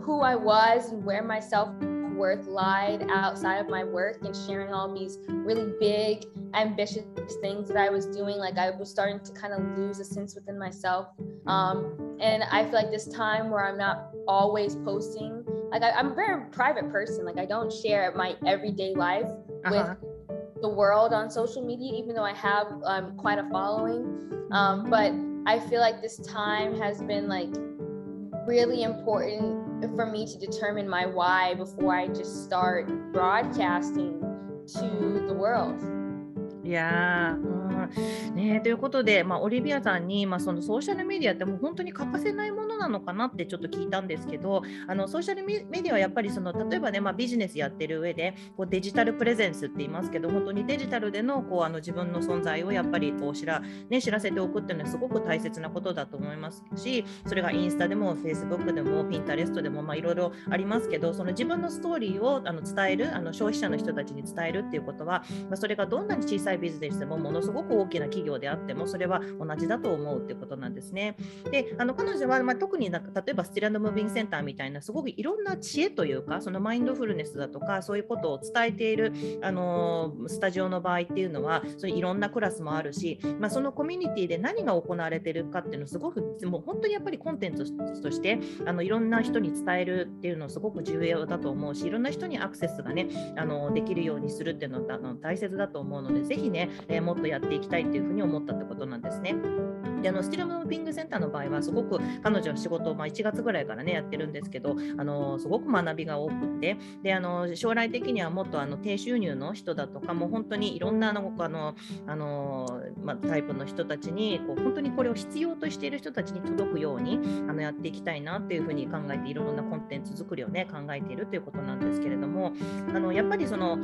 who I was and where my self worth lied outside of my work and sharing all these really big, ambitious things that I was doing. Like I was starting to kind of lose a sense within myself. Um, and I feel like this time where I'm not always posting, like I, am a very private person. Like I don't share my everyday life uh-huh. with the world on social media, even though I have um, quite a following. Um, but I feel like this time has been like really important for me to determine my why before I just start broadcasting to the world. Yeah. Mm-hmm. ね、ということで、まあ、オリビアさんに、まあ、そのソーシャルメディアってもう本当に欠かせないものなのかなってちょっと聞いたんですけどあのソーシャルメディアはやっぱりその例えばね、まあ、ビジネスやってる上でこうデジタルプレゼンスって言いますけど本当にデジタルでのこうあの自分の存在をやっぱりこう知ら,、ね、知らせておくっていうのはすごく大切なことだと思いますしそれがインスタでもフェイスブックでもピンタレストでもいろいろありますけどその自分のストーリーをあの伝えるあの消費者の人たちに伝えるっていうことは、まあ、それがどんなに小さいビジネスでもものすごく大きな企業であってもそれは同じだと思うってことなんですね。であの彼女は、まあ、特になんか例えばスティランド・ムービングセンターみたいなすごくいろんな知恵というかそのマインドフルネスだとかそういうことを伝えているあのスタジオの場合っていうのはそいろんなクラスもあるし、まあ、そのコミュニティで何が行われてるかっていうのすごくもう本当にやっぱりコンテンツとしてあのいろんな人に伝えるっていうのすごく重要だと思うしいろんな人にアクセスがねあのできるようにするっていうのは大切だと思うのでぜひね、えー、もっとやっていきたいっていうふうに思ったってことなんですね。であのスティルムーピングセンターの場合はすごく彼女は仕事を、まあ、1月ぐらいからねやってるんですけどあのすごく学びが多くてであの将来的にはもっとあの低収入の人だとかもう本当にいろんなあのあのあの、まあ、タイプの人たちにこう本当にこれを必要としている人たちに届くようにあのやっていきたいなっていうふうに考えていろんなコンテンツ作りをね考えているということなんですけれどもあのやっぱりその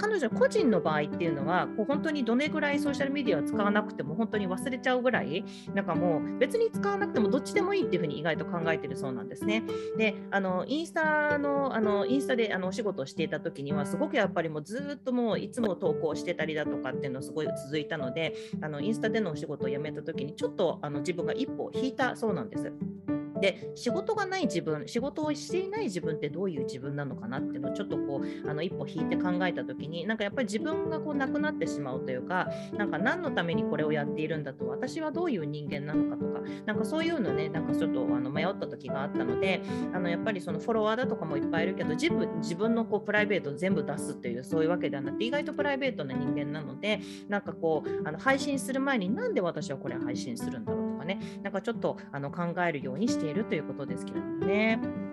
彼女個人の場合っていうのはこう本当にどれぐらいソーシャルメディアを使わなくても本当に忘れちゃうぐらいなんかもう別に使わなくてもどっちでもいいっていうふうに意外と考えてるそうなんですね。であのインスタのあのインスタであのお仕事をしていた時にはすごくやっぱりもうずっともういつも投稿してたりだとかっていうのすごい続いたのであのインスタでのお仕事を辞めた時にちょっとあの自分が一歩引いたそうなんです。で仕事がない自分仕事をしていない自分ってどういう自分なのかなっていうのをちょっとこうあの一歩引いて考えた時になんかやっぱり自分がこうなくなってしまうというかなんか何のためにこれをやっているんだと私はどういう人間なのかとかなんかそういうのねなんかちょっとあの迷った時があったのであのやっぱりそのフォロワーだとかもいっぱいいるけど自分自分のこうプライベートを全部出すっていうそういうわけではなくて意外とプライベートな人間なのでなんかこうあの配信する前になんで私はこれ配信するんだろうとかねなんかちょっとあの考えるようにしているということですけれどもね。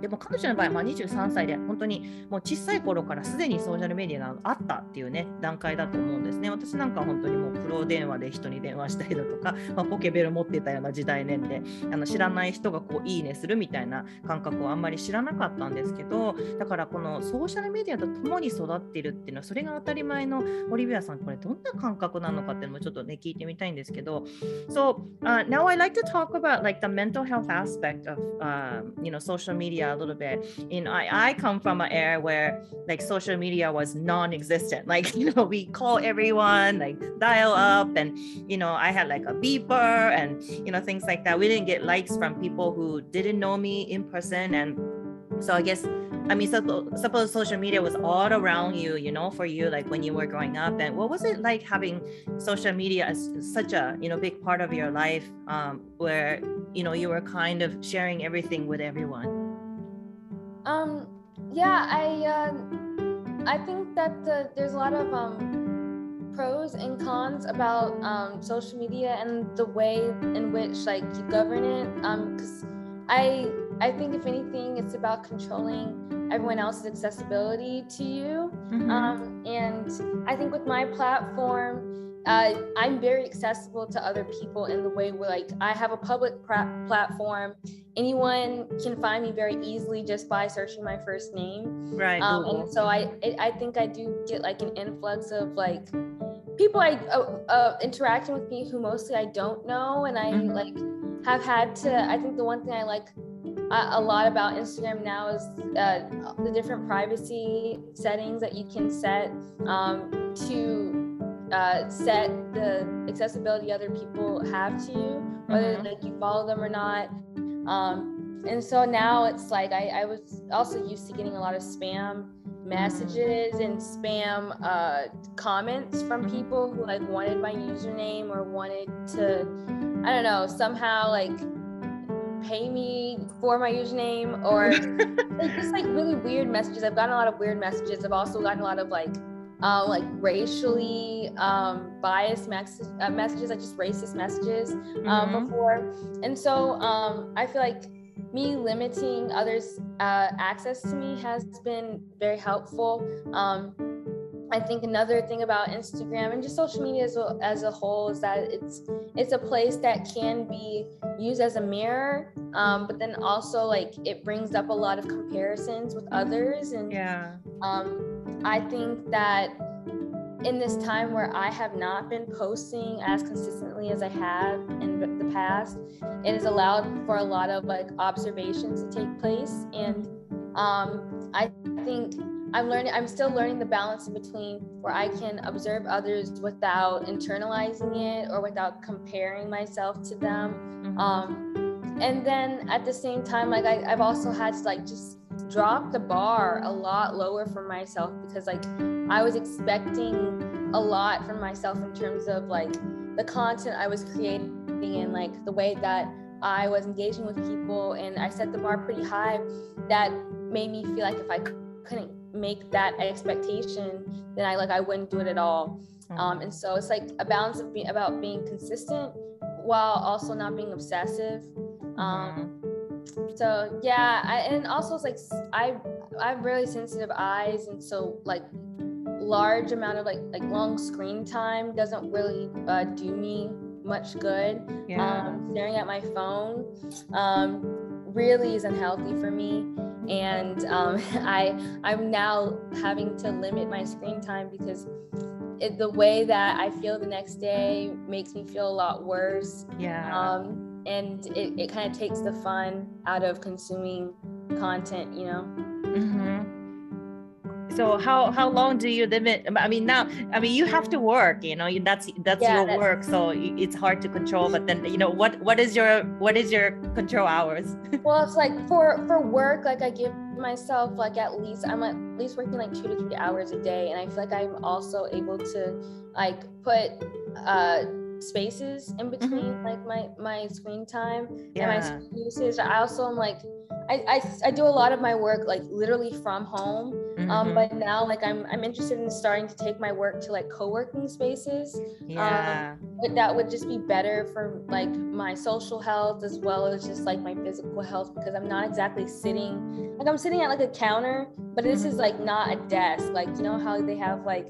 でも彼女の場合は23歳で本当にもう小さい頃からすでにソーシャルメディアがあったっていうね段階だと思うんですね。私なんか本当にもうプロ電話で人に電話したりだとか、まあ、ポケベル持ってたような時代年であの知らない人がこういいねするみたいな感覚をあんまり知らなかったんですけどだからこのソーシャルメディアと共に育っているっていうのはそれが当たり前のオリビアさんこれどんな感覚なのかっていうのもちょっとね聞いてみたいんですけど So、uh, now I like to talk about like the mental health aspect of、uh, you know social media a little bit know, I, I come from an era where like social media was non-existent. Like, you know, we call everyone, like dial up, and you know, I had like a beeper and you know, things like that. We didn't get likes from people who didn't know me in person. And so I guess I mean, suppose, suppose social media was all around you, you know, for you, like when you were growing up. And what was it like having social media as such a, you know, big part of your life um, where, you know, you were kind of sharing everything with everyone? Um, yeah, I uh, I think that the, there's a lot of um, pros and cons about um, social media and the way in which like you govern it. Um, because I I think if anything, it's about controlling everyone else's accessibility to you. Mm-hmm. Um, and I think with my platform, uh, I'm very accessible to other people in the way where like I have a public pra- platform. Anyone can find me very easily just by searching my first name. Right. Um, and so I, it, I think I do get like an influx of like people I uh, uh, interacting with me who mostly I don't know, and I mm-hmm. like have had to. I think the one thing I like a lot about Instagram now is uh, the different privacy settings that you can set um, to uh, set the accessibility other people have to you, whether mm-hmm. like you follow them or not. Um, and so now it's like I, I was also used to getting a lot of spam messages and spam uh, comments from people who like wanted my username or wanted to, I don't know, somehow like pay me for my username or like, just like really weird messages. I've gotten a lot of weird messages. I've also gotten a lot of like uh, like racially um, biased uh, messages, like just racist messages um, mm-hmm. before. And so um, I feel like me limiting others' uh, access to me has been very helpful. Um, I think another thing about Instagram and just social media as a, as a whole is that it's it's a place that can be used as a mirror, um, but then also like it brings up a lot of comparisons with others, and yeah, um, I think that in this time where I have not been posting as consistently as I have in the past, it has allowed for a lot of like observations to take place, and um, I think I'm learning, I'm still learning the balance in between where I can observe others without internalizing it or without comparing myself to them. Mm-hmm. Um, and then at the same time, like I, I've also had to like just drop the bar a lot lower for myself because like I was expecting a lot from myself in terms of like the content I was creating and like the way that I was engaging with people and I set the bar pretty high that made me feel like if I couldn't make that expectation, then I like I wouldn't do it at all. Mm-hmm. Um, and so it's like a balance of being about being consistent while also not being obsessive. Um, mm-hmm. So yeah, I, and also it's like I I have really sensitive eyes, and so like large amount of like like long screen time doesn't really uh, do me much good. Yeah. Um, staring at my phone um, really is unhealthy for me and um, I I'm now having to limit my screen time because it, the way that I feel the next day makes me feel a lot worse. Yeah. And it, it kind of takes the fun out of consuming content, you know. Mm-hmm so how how long do you limit i mean now i mean you have to work you know that's that's yeah, your that's, work so it's hard to control but then you know what what is your what is your control hours well it's like for for work like i give myself like at least i'm at least working like two to three hours a day and i feel like i'm also able to like put uh spaces in between mm-hmm. like my my screen time yeah. and my screen usage i also am like I, I, I do a lot of my work like literally from home. Um, mm-hmm. Um, but now like I'm I'm interested in starting to take my work to like co-working spaces. Yeah. Um, that would just be better for like my social health as well as just like my physical health because I'm not exactly sitting like I'm sitting at like a counter, but this is like not a desk. Like you know how they have like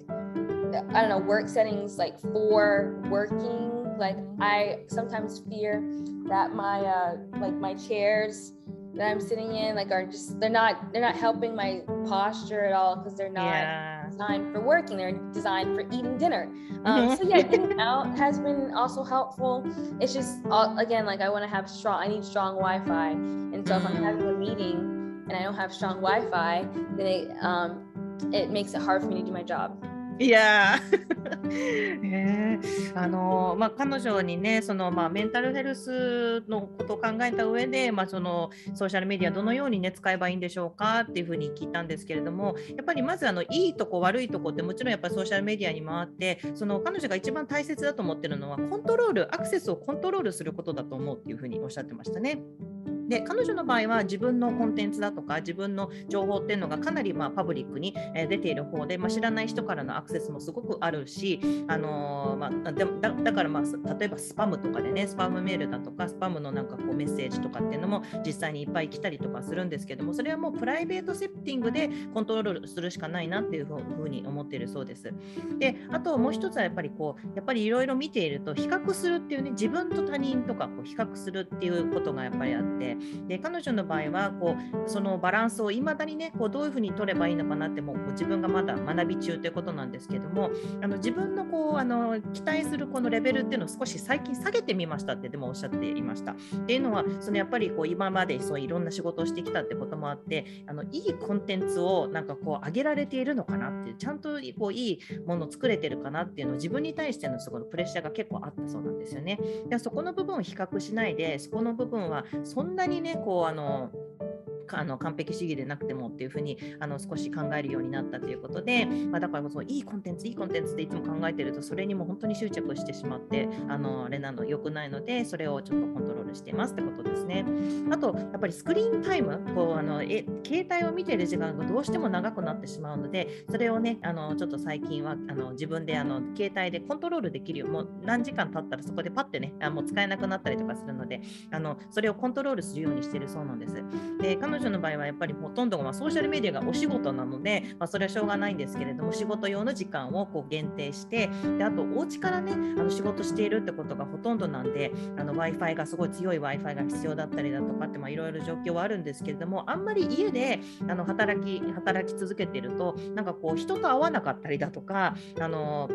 I don't know work settings like for working. Like I sometimes fear that my uh like my chairs that I'm sitting in like are just they're not they're not helping my posture at all because they're not yeah. designed for working they're designed for eating dinner. Um, so yeah getting out has been also helpful. It's just all, again like I want to have strong I need strong Wi-Fi. And so if I'm having a meeting and I don't have strong Wi-Fi then it um, it makes it hard for me to do my job いやえー、あのまあ、彼女にねその、まあ、メンタルヘルスのことを考えた上で、まあ、そのソーシャルメディアどのように、ね、使えばいいんでしょうかっていうふうに聞いたんですけれどもやっぱりまずあのいいとこ悪いとこってもちろんやっぱりソーシャルメディアに回ってその彼女が一番大切だと思ってるのはコントロールアクセスをコントロールすることだと思うっていうふうにおっしゃってましたね。で彼女の場合は自分のコンテンツだとか自分の情報っていうのがかなりまあパブリックに出ている方で、まあ、知らない人からのアクセスもすごくあるし、あのー、まあ、だだから、まあ、例えばスパムとかでねスパムメールだとかスパムのなんかこうメッセージとかっていうのも実際にいっぱい来たりとかするんですけどもそれはもうプライベートセッティングでコントロールするしかないなっていうふうに思っているそうです。であともう一つはやっぱりこうやっぱりいろいろ見ていると比較するっていうね自分と他人とかこう比較するっていうことがやっぱりあってで彼女の場合はこうそのバランスをいまだにねこうどういうふうに取ればいいのかなってもう自分がまだ学び中ということなんですけどもあの自分のこうあの期待するこのレベルっていうのを少し最近下げてみましたってでもおっしゃっていました。っていうのはそのやっぱりこう今までそういろんな仕事をしてきたってこともあってあのいいコンテンツをなんかこう上げられているのかなっていうちゃんとこういいものを作れてるかなっていうのを自分に対してのすごいプレッシャーが結構あったそうなんですよね。でそこの部分を比較しないでそこの部分はそんなにねこうあのあの完璧主義でなくてもっていうふうにあの少し考えるようになったということで、まあ、だからこそいいコンテンツいいコンテンツっていつも考えてるとそれにも本当に執着してしまってあのあれなの良くないのでそれをちょっとコントロールしてますってことですね。あとやっぱりスクリーンタイムこうあのえ携帯を見てる時間がどうしても長くなってしまうのでそれをねあのちょっと最近はあの自分であの携帯でコントロールできるよもう何時間経ったらそこでパッてねあもう使えなくなったりとかするのであのそれをコントロールするようにしてるそうなんです。で彼女の場合はやっぱりほとんどがソーシャルメディアがお仕事なので、まあ、それはしょうがないんですけれども仕事用の時間をこう限定してであとお家からねあの仕事しているってことがほとんどなんで w i f i がすごい強い w i f i が必要だったりだとかっていろいろ状況はあるんですけれどもあんまり家であの働き働き続けてるとなんかこう人と会わなかったりだとかあの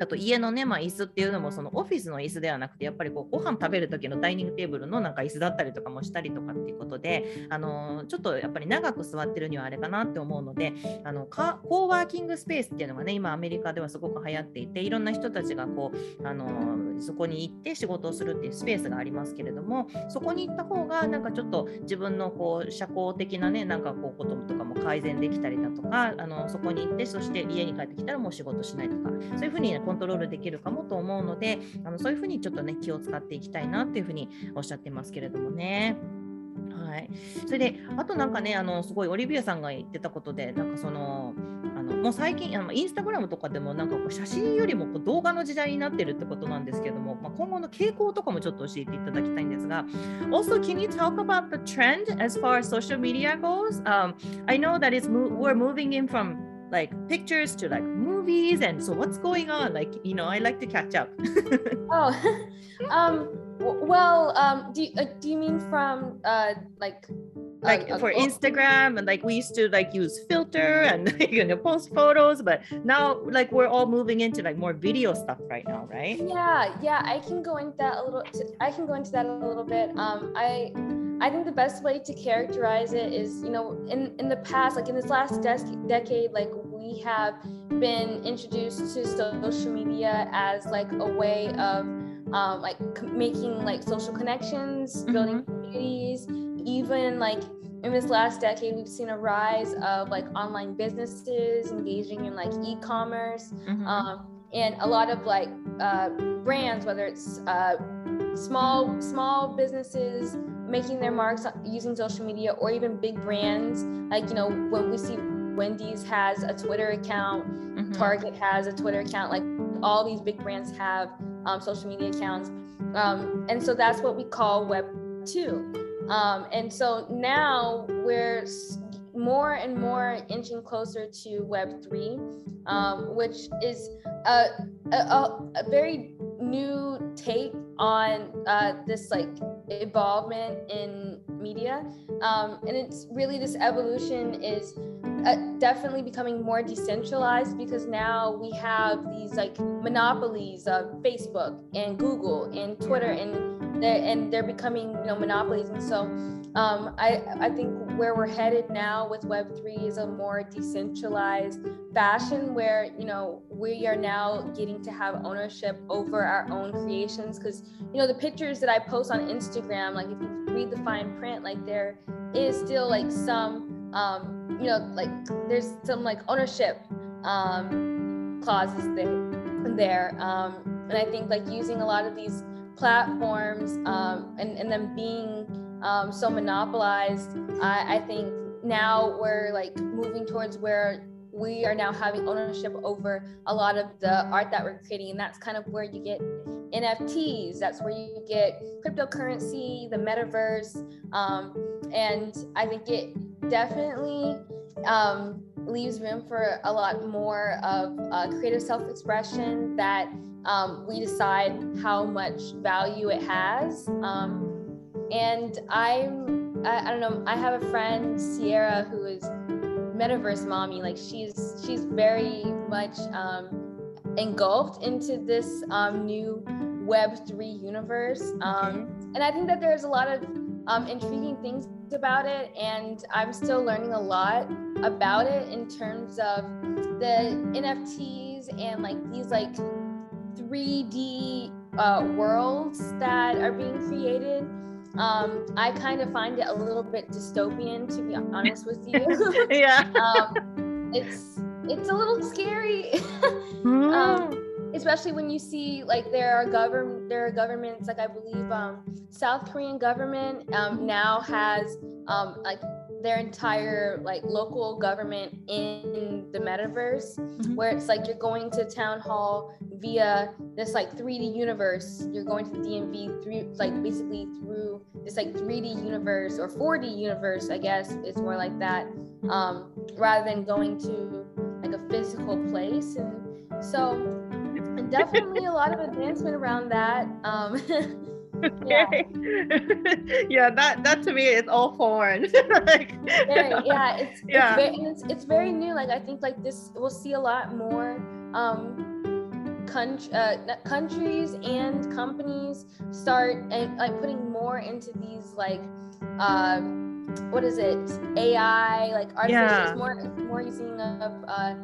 あと家のね、まあ、椅子っていうのもそのオフィスの椅子ではなくてやっぱりこうご飯食べる時のダイニングテーブルのなんか椅子だったりとかもしたりとかっていうことで、あのちょっとやっぱり長く座ってるにはあれかなって思うのであのコーワーキングスペースっていうのがね今アメリカではすごく流行っていていろんな人たちがこう、あのそこに行って仕事をするっていうスペースがありますけれどもそこに行った方がなんかちょっと自分のこう社交的なねなんかこうこととかも改善できたりだとかあのそこに行ってそして家に帰ってきたらもう仕事しないとかそういうふうに、ね、コントロールできるかもと思うのであのそういうふうにちょっとね気を使っていきたいなっていうふうにおっしゃってますけれどもね。はい、それであとなんかねあのすごいオリビアさんが言ってたことでなんかそのあのもう最近あのインスタグラムとかでもなんかこう写真よりもこう動画の時代になってるってことなんですけども、まあ、今後の傾向とかもちょっと教えていただきたいんですが Also can you talk about the trend as far as social media goes、um, I know that it's mo we're moving in from like pictures to like movies and so what's going on? Like you know i like to catch up. Oh um well um do, uh, do you mean from uh like like uh, for instagram and like we used to like use filter and you know post photos but now like we're all moving into like more video stuff right now right? Yeah yeah i can go into that a little i can go into that a little bit. Um i I think the best way to characterize it is, you know, in, in the past, like in this last de- decade, like we have been introduced to social media as like a way of um, like c- making like social connections, mm-hmm. building communities, even like in this last decade we've seen a rise of like online businesses engaging in like e-commerce mm-hmm. um, and a lot of like uh, brands whether it's uh, small small businesses making their marks using social media or even big brands. Like you know when we see wendy's has a twitter account mm-hmm. target has a twitter account like all these big brands have um, social media accounts. Um, and so that's what we call web 2 um, and so now we're more and more inching closer to web 3 um, which is a, a, a very new take on uh, this like involvement in media. Um, and it's really this evolution is uh, definitely becoming more decentralized because now we have these like monopolies of facebook and google and twitter and they're, and they're becoming you know monopolies. And so um, I, I think where we're headed now with web3 is a more decentralized fashion where you know we are now getting to have ownership over our own creations because you know the pictures that i post on instagram like if you read the fine print like there is still like some um, you know like there's some like ownership um, clauses there there um, and i think like using a lot of these platforms um, and, and then being um, so monopolized. I, I think now we're like moving towards where we are now having ownership over a lot of the art that we're creating, and that's kind of where you get NFTs. That's where you get cryptocurrency, the metaverse, um, and I think it definitely um, leaves room for a lot more of uh, creative self-expression that um, we decide how much value it has. Um, and I'm, I, I, don't know, I have a friend, Sierra, who is metaverse mommy. Like she's, she's very much um, engulfed into this um, new Web3 universe. Um, and I think that there's a lot of um, intriguing things about it. And I'm still learning a lot about it in terms of the NFTs and like these like 3D uh, worlds that are being created. Um, I kind of find it a little bit dystopian, to be honest with you. yeah. um, it's it's a little scary, mm. um, especially when you see like there are government there are governments like I believe um, South Korean government um, now has um, like their entire like local government in the metaverse mm-hmm. where it's like you're going to town hall via this like 3d universe you're going to the dmv through like basically through this like 3d universe or 4d universe i guess it's more like that um, rather than going to like a physical place and so definitely a lot of advancement around that um, yeah. yeah, that that to me is all foreign. like, very, yeah, it's yeah. It's very, it's, it's very new. Like I think like this, we'll see a lot more um, country, uh, countries and companies start and like putting more into these like uh, what is it AI like artificial yeah. more more using of uh,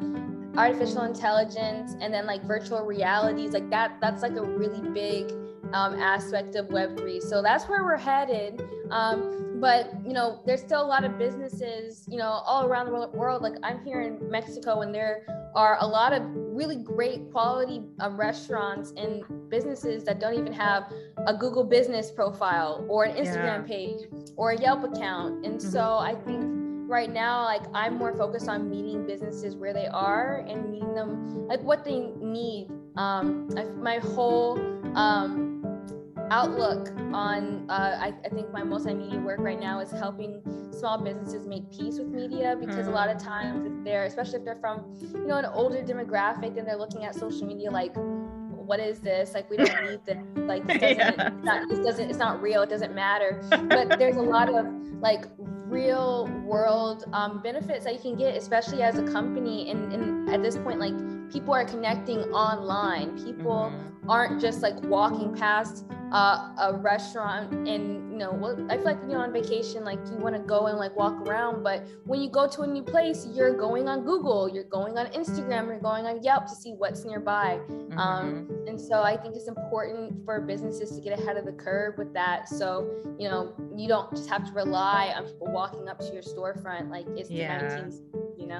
artificial intelligence and then like virtual realities like that that's like a really big um, aspect of Web3. So that's where we're headed. Um, but, you know, there's still a lot of businesses, you know, all around the world. Like I'm here in Mexico and there are a lot of really great quality um, restaurants and businesses that don't even have a Google business profile or an Instagram yeah. page or a Yelp account. And mm-hmm. so I think right now like i'm more focused on meeting businesses where they are and meeting them like what they need. Um I, my whole um outlook on uh, I, I, think my multimedia work right now is helping small businesses make peace with media because mm. a lot of times if they're especially if they're from you know an older demographic and they're looking at social media like what is this? Like we don't need this. Like this doesn't, yeah. it's not, this doesn't it's not real. It doesn't matter. But there's a lot of like real world um, benefits that you can get especially as a company and, and at this point like people are connecting online people mm-hmm aren't just like walking past uh, a restaurant and you know well, i feel like when you're on vacation like you want to go and like walk around but when you go to a new place you're going on google you're going on instagram you're going on yelp to see what's nearby mm-hmm. um, and so i think it's important for businesses to get ahead of the curve with that so you know you don't just have to rely on people walking up to your storefront like it's yeah. the 19th you know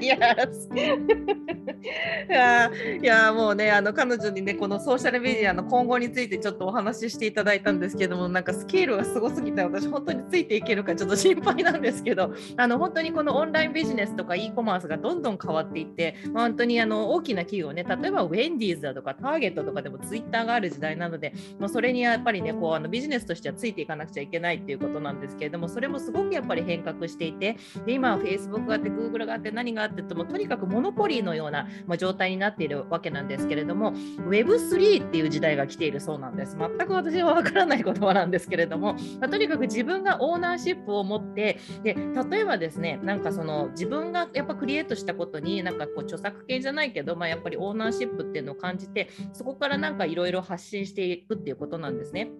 yes いやいやもうねあの彼 女にねこのソーシャルメディアの今後についてちょっとお話ししていただいたんですけどもなんかスケールがすごすぎて私本当についていけるかちょっと心配なんですけどあの本当にこのオンラインビジネスとか e コマースがどんどん変わっていって、まあ、本当にあの大きな企業ね例えばウェンディーズだとかターゲットとかでもツイッターがある時代なので、まあ、それにやっぱりねこうあのビジネスとしてはついていかなくちゃいけないっていうことなんですけれどもそれもすごくやっぱり変革していてで今は Facebook があって Google があって何があってともとにかくモノポリーのような、まあ、状態になっているわけなんですけれども Web3 っていう時代が来ているそうなんです。全く私は分からない言葉なんですけれども、まあ、とにかく自分がオーナーシップを持ってで例えばですねなんかその自分がやっぱクリエイトしたことになんかこう著作権じゃないけど、まあ、やっぱりオーナーシップっていうのを感じてそこからなんかいろいろ発信していくっていうことなんですね。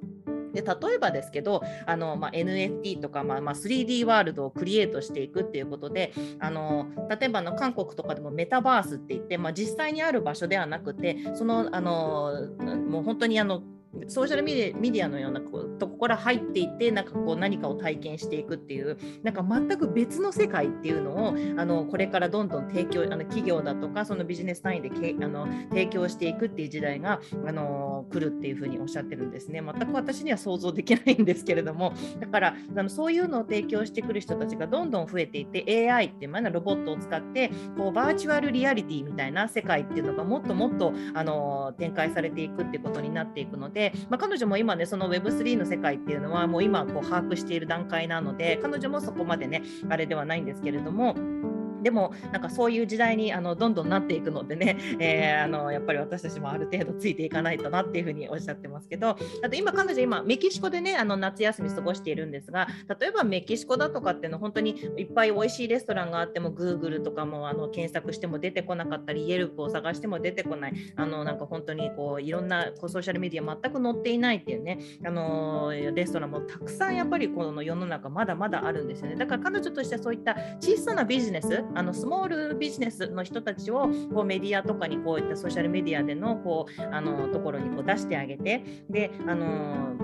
で例えばですけどあの、まあ、NFT とか、まあまあ、3D ワールドをクリエイトしていくっていうことであの例えばの韓国とかでもメタバースって言って、まあ、実際にある場所ではなくてそのあのもう本当にあのソーシャルメディアのようなこうとこから入っていってなんかこう何かを体験していくっていうなんか全く別の世界っていうのをあのこれからどんどん提供あの企業だとかそのビジネス単位でけあの提供していくっていう時代があの来るっていうふうにおっしゃってるんですね。全く私には想像できないんですけれども。だからあのそういうのを提供してくる人たちがどんどん増えていて AI っていうロボットを使ってこうバーチュアルリアリティみたいな世界っていうのがもっともっとあの展開されていくっていうことになっていくので、でまあ、彼女も今ねその Web3 の世界っていうのはもう今こう把握している段階なので彼女もそこまでねあれではないんですけれども。でもなんかそういう時代にあのどんどんなっていくのでね、えー、あのやっぱり私たちもある程度ついていかないとなっていうふうにおっしゃってますけどあと今彼女今メキシコでねあの夏休み過ごしているんですが例えばメキシコだとかっていうのは本当にいっぱい美味しいレストランがあっても Google とかもあの検索しても出てこなかったり Yelp を探しても出てこない。あのなんか本当にこういろんなソーシャルメディア全く載っていないっていうねあのレストランもたくさんやっぱりこの世の中まだまだあるんですよね。だから彼女としてはそういった小さなビジネスあのスモールビジネスの人たちをこうメディアとかにこういったソーシャルメディアでのこうあのところにこう出してあげてであの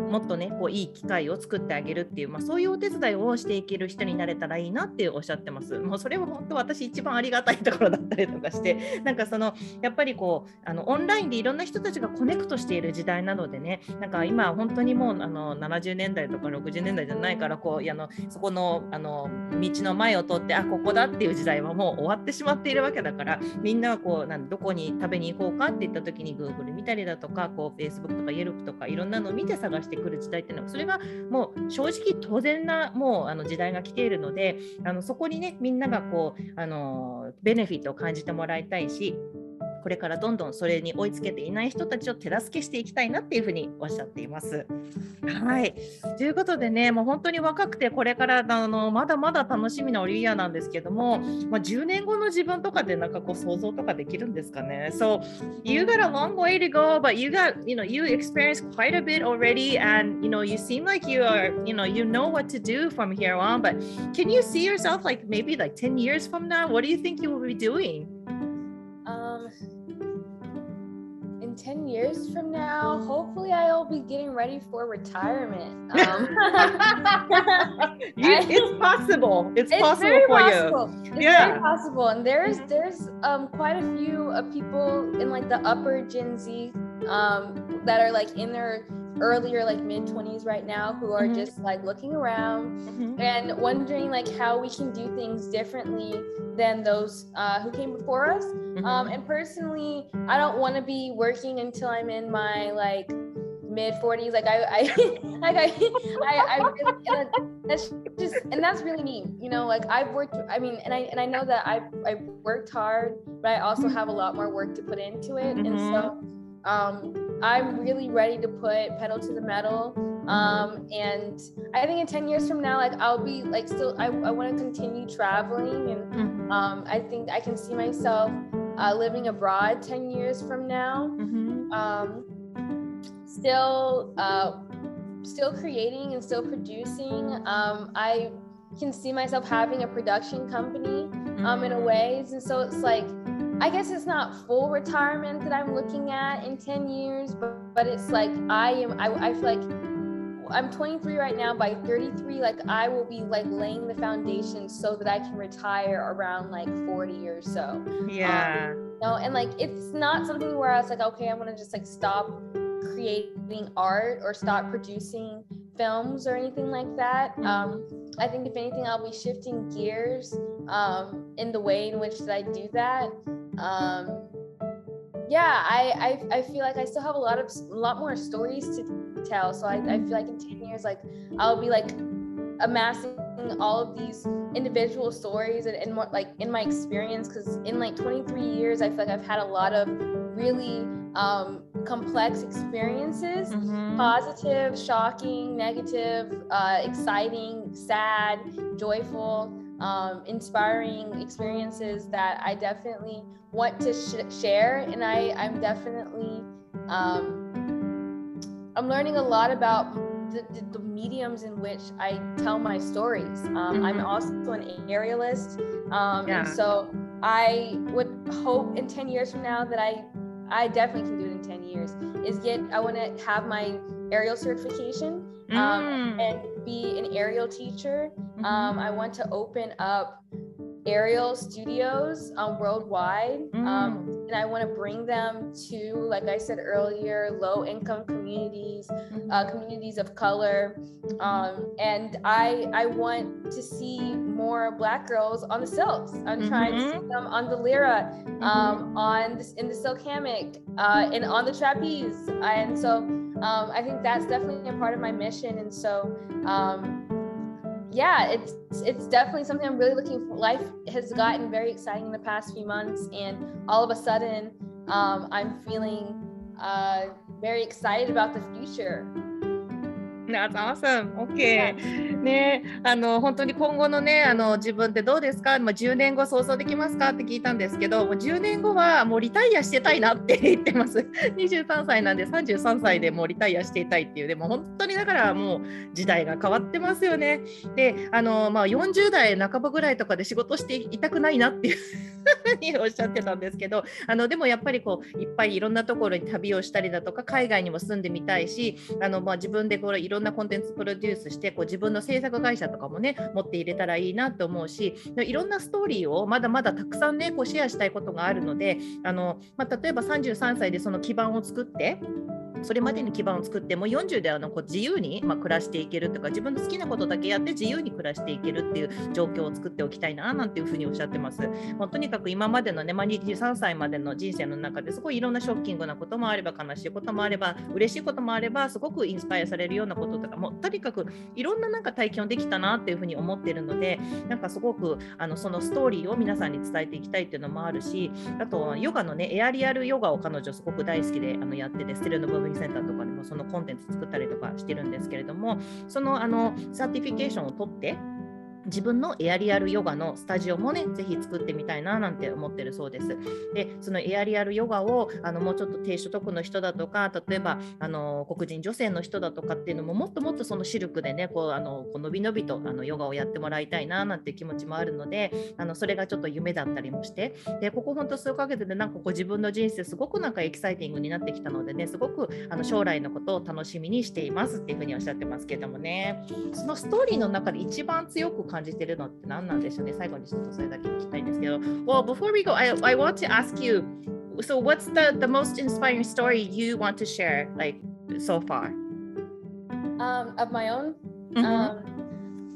もっとねこういい機会を作ってあげるっていう、まあ、そういうお手伝いをしていける人になれたらいいなっておっしゃってます。もうそれは本当私一番ありがたいところだったりとかしてなんかそのやっぱりこうあのオンラインでいろんな人たちがコネクトしている時代なのでねなんか今本当にもうあの70年代とか60年代じゃないからこういやのそこのあの道の前を通ってあここだっていう時代はもう終わってしまっているわけだからみんなはこうなんどこに食べに行こうかって言った時に Google 見たりだとかこう Facebook とか Yelp とかいろんなのを見て探してくる時代っていうのはそれはもう正直当然なもうあの時代が来ているのであのそこにねみんながこうあのベネフィットを感じてもらいたいしこれからどんどんそれに追いつけていない人たちを手助けしていきたいなっていうふうにおっしゃっています。はい、ということでねもう本当に若くてこれからあのまだまだ楽しみなオリビアなんですけども、まあ、10年後の自分とかでなんかこう想像とかできるんですかね。So you got a long way to go, but you got you know you experienced quite a bit already, and you know you seem like you are you know you know what to do from here on. But can you see yourself like maybe like 10 years from now? What do you think you will be doing? Um, in 10 years from now, hopefully I'll be getting ready for retirement. Um, you, it's possible. It's, it's possible very for possible. you. It's Yeah. very possible. And there's there's um quite a few uh, people in like the upper Gen Z um that are like in their earlier like mid 20s right now who are Mhm. just like looking around Mhm. and wondering like how we can do things differently than those uh, who came before us um, Mhm. and personally i don't want to be working until i'm in my like mid 40s like i i like i i, I really, and that's just and that's really me you know like i've worked i mean and i and i know that i've i've worked hard but i also have a lot more work to put into it and so um i'm really ready to put pedal to the metal um and i think in 10 years from now like i'll be like still i, I want to continue traveling and Mhm. um, I think I can see myself uh, living abroad 10 years from now. Mhm. Um, still, uh, still creating and still producing. Um, I can see myself having a production company um, in a ways. And so it's like, I guess it's not full retirement that I'm looking at in 10 years, but, but it's like I am, I, I feel like I'm 23 right now. By 33, like I will be like laying the foundation so that I can retire around like 40 or so. Um, yeah. No, and like it's not something where I was like, okay, I'm gonna just like stop creating art or stop producing films or anything like that. Um, I think if anything, I'll be shifting gears um, in the way in which that I do that. Um, yeah, I, I I feel like I still have a lot of a lot more stories to tell. So I, I feel like in 10 years, like I'll be like amassing all of these individual stories and, and more like in my experience because in like 23 years i feel like i've had a lot of really um, complex experiences Mhm. positive shocking negative uh, exciting sad joyful um, inspiring experiences that i definitely want to sh- share and i i'm definitely um, i'm learning a lot about the, the, the mediums in which I tell my stories. Um, I'm Mhm. also an aerialist, um, Yeah. and so I would hope in 10 years from now that I I definitely can do it in 10 years is get I want to have my aerial certification um, mm. and be an aerial teacher. Mm-hmm. Um, I want to open up aerial studios um, worldwide. Um, mm. and I want to bring them to, like I said earlier, low income communities, mm-hmm. uh, communities of color. Um, and I, I want to see more Black girls on the silks. I'm mm-hmm. trying to see mm-hmm. them on the lyra, mm-hmm. um, on the, in the silk hammock, uh, and on the trapeze. And so um, I think that's definitely a part of my mission. And so, um, yeah, it's it's definitely something I'm really looking for. Life has gotten very exciting in the past few months, and all of a sudden, um, I'm feeling uh, very excited about the future. That's awesome. Okay. ね、あの本当に今後のね、あの自分ってどうですか、まあ、10年後想像できますか？って聞いたんですけど、もう10年後はもうリタイアしてたいなって 言ってます。23歳なんで33歳でもうリタイアしていたいっていう、でも本当にだからもう時代が変わってますよね。で、あのまあ、40代半ばぐらいとかで仕事していたくないなっていうふうにおっしゃってたんですけど、あのでもやっぱりこういっぱいいろんなところに旅をしたりだとか、海外にも住んでみたいし、あのまあ、自分でこれいろんなコンテンツプロデュースしてこう自分の制作会社とかもね持って入れたらいいなと思うしいろんなストーリーをまだまだたくさんねこうシェアしたいことがあるのであの、まあ、例えば33歳でその基盤を作ってそれまでに基盤を作ってもう40であのこう自由に、まあ、暮らしていけるとか自分の好きなことだけやって自由に暮らしていけるっていう状況を作っておきたいななんていうふうにおっしゃってます。もうとにかく今までのね、まあ、23歳までの人生の中ですごいいろんなショッキングなこともあれば悲しいこともあれば嬉しいこともあればすごくインスパイアされるようなこととかもとにかくいろんななんか体験をできたなっていうふうに思ってるのでなんかすごくあのそのストーリーを皆さんに伝えていきたいっていうのもあるしあとヨガのねエアリアルヨガを彼女すごく大好きであのやっててステレノブービンセンターとかでもそのコンテンツ作ったりとかしてるんですけれどもそのあのサーティフィケーションを取って自分のエアリアルヨガのスタジオもね、ぜひ作ってみたいななんて思ってるそうです。で、そのエアリアルヨガをあのもうちょっと低所得の人だとか、例えばあの黒人女性の人だとかっていうのももっともっとそのシルクでね、こうあのこうのびのびとあのヨガをやってもらいたいななんて気持ちもあるので、あのそれがちょっと夢だったりもして、でここ本当数ヶ月でなんかこう自分の人生すごくなんかエキサイティングになってきたのでね、すごくあの将来のことを楽しみにしていますっていうふうにおっしゃってますけどもね、そのストーリーの中で一番強く感じてるのって何なんでしょうね。最後にちょっとそれだけ聞きたいんですけど。Well, before we go, I, I want to ask you, so what's the, the most inspiring story you want to share, like, so far? Um, of my own? Mm-hmm. Um,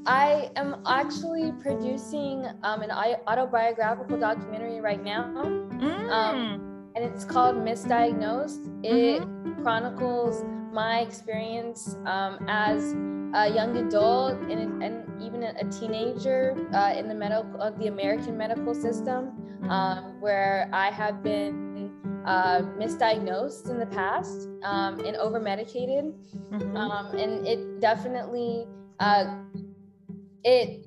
I am actually producing um, an autobiographical documentary right now. Mm. Um, and it's called Misdiagnosed. It mm-hmm. chronicles my experience um, as a young adult and, and even a, teenager uh, in the medical of the American medical system, um, where I have been uh, misdiagnosed in the past um, and over medicated, mm-hmm. um, and it definitely uh, it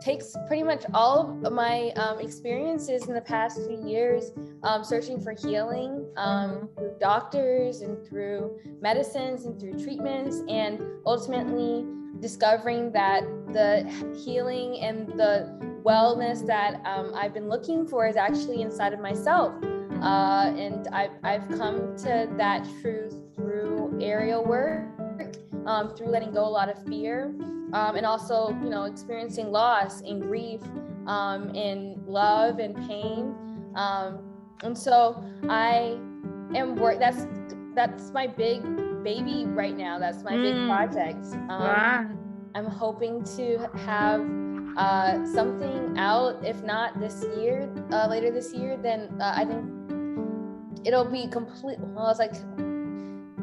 takes pretty much all of my um, experiences in the past few years um, searching for healing um, through doctors and through medicines and through treatments, and ultimately discovering that the healing and the wellness that um, I've been looking for is actually inside of myself. Uh, and I've, I've come to that truth through aerial work, um, through letting go a lot of fear, um, and also, you know, experiencing loss and grief um, and love and pain. Um, and so I am work. That's that's my big baby right now. That's my mm. big project. Um, wow. I'm hoping to have uh, something out. If not this year, uh, later this year, then uh, I think it'll be complete. Well, it's like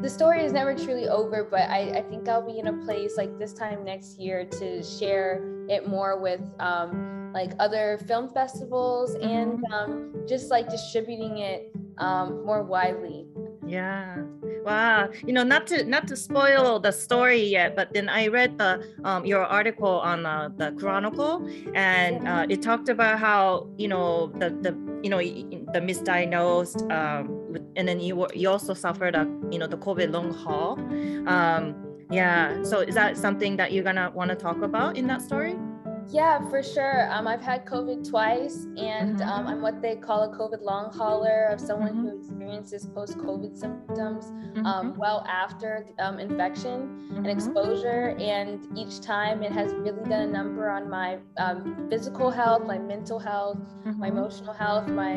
the story is never truly over, but I, I think I'll be in a place like this time next year to share it more with um, like other film festivals and mm-hmm. um, just like distributing it um, more widely. Yeah. Wow. You know, not to not to spoil the story yet, but then I read the um, your article on uh, the Chronicle, and uh, it talked about how you know the the you know the misdiagnosed, um, and then you you also suffered a you know the COVID long haul. Um, yeah. So is that something that you're gonna want to talk about in that story? Yeah, for sure. Um, I've had COVID twice, and Mhm. um, I'm what they call a COVID long hauler of someone Mhm. who experiences post COVID symptoms Mhm. um, well after um, infection and Mhm. exposure. And each time it has really done a number on my um, physical health, my mental health, my Mhm. emotional health, my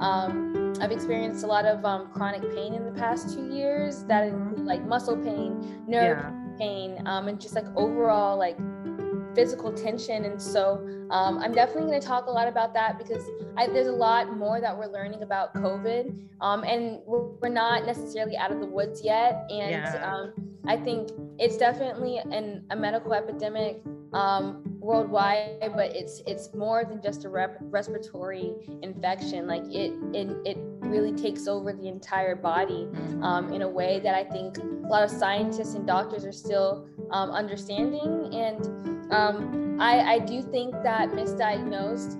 um, I've experienced a lot of um, chronic pain in the past two years that include like muscle pain, nerve Yeah. pain, um, and just like overall like physical tension. And so um, I'm definitely going to talk a lot about that because I, there's a lot more that we're learning about COVID, um, and we're, not necessarily out of the woods yet. And Yeah. um, I think it's definitely an, a medical epidemic um, worldwide, but it's it's more than just a rep- respiratory infection. Like it, it it really takes over the entire body Mhm. um, in a way that I think a lot of scientists and doctors are still um, understanding. And um, I, I do think that misdiagnosed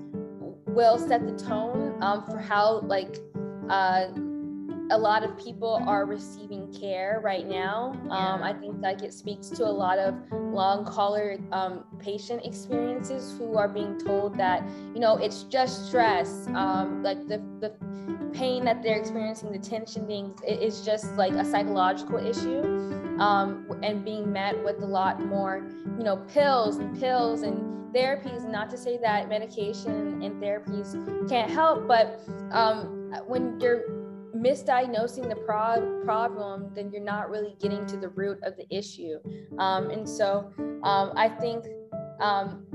will set the tone um, for how like uh, a lot of people are receiving care right now. Um, I think like it speaks to a lot of long hauler um, patient experiences who are being told that you know it's just stress, um, like the the pain that they're experiencing, the tension being it is just like a psychological issue, um, and being met with a lot more you know pills and pills and therapies. Not to say that medication and therapies can't help, but um, when you're misdiagnosing the pro- problem, then you're not really getting to the root of the issue. Um, and so um, I think um,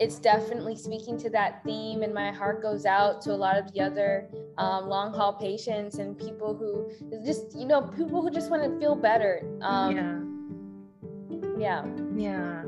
it's definitely speaking to that theme, and my heart goes out to a lot of the other um, long haul patients and people who just, you know, people who just want to feel better. Um, Yeah. yeah.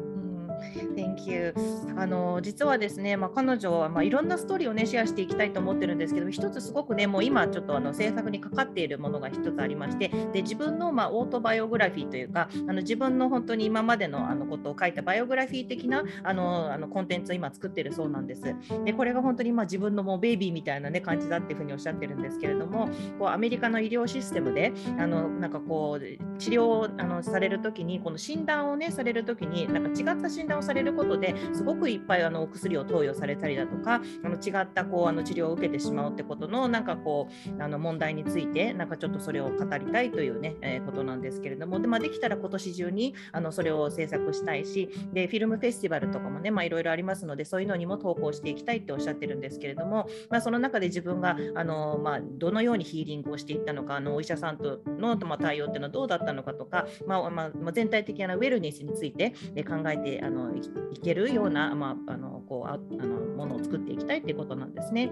Thank you. あの実はですね、まあ、彼女は、まあ、いろんなストーリーをねシェアしていきたいと思ってるんですけど一つすごくねもう今ちょっとあの制作にかかっているものが一つありましてで自分の、まあ、オートバイオグラフィーというかあの自分の本当に今までのあのことを書いたバイオグラフィー的なあのあのコンテンツを今作ってるそうなんです。でこれが本当にまあ自分のもうベイビーみたいな、ね、感じだっていうふうにおっしゃってるんですけれどもこうアメリカの医療システムであのなんかこう治療をあのされるときにこの診断をねされるときになんか違った診断をされることですごくいっぱいあのお薬を投与されたりだとかあの違ったこうあの治療を受けてしまうってことのなんかこうあの問題についてなんかちょっとそれを語りたいというね、えーことなんですけれどもで,、まあ、できたら今年中にあのそれを制作したいしでフィルムフェスティバルとかもねいろいろありますのでそういうのにも投稿していきたいっておっしゃってるんですけれども、まあ、その中で自分があの、まあ、どのようにヒーリングをしていったのかあのお医者さんとの、まあ、対応っていうのはどうだったのかとか、まあまあ、全体的なウェルネスについてえ考えてあのいいけるような、まあ、あのこうああのものを作っていきたいということなんですね。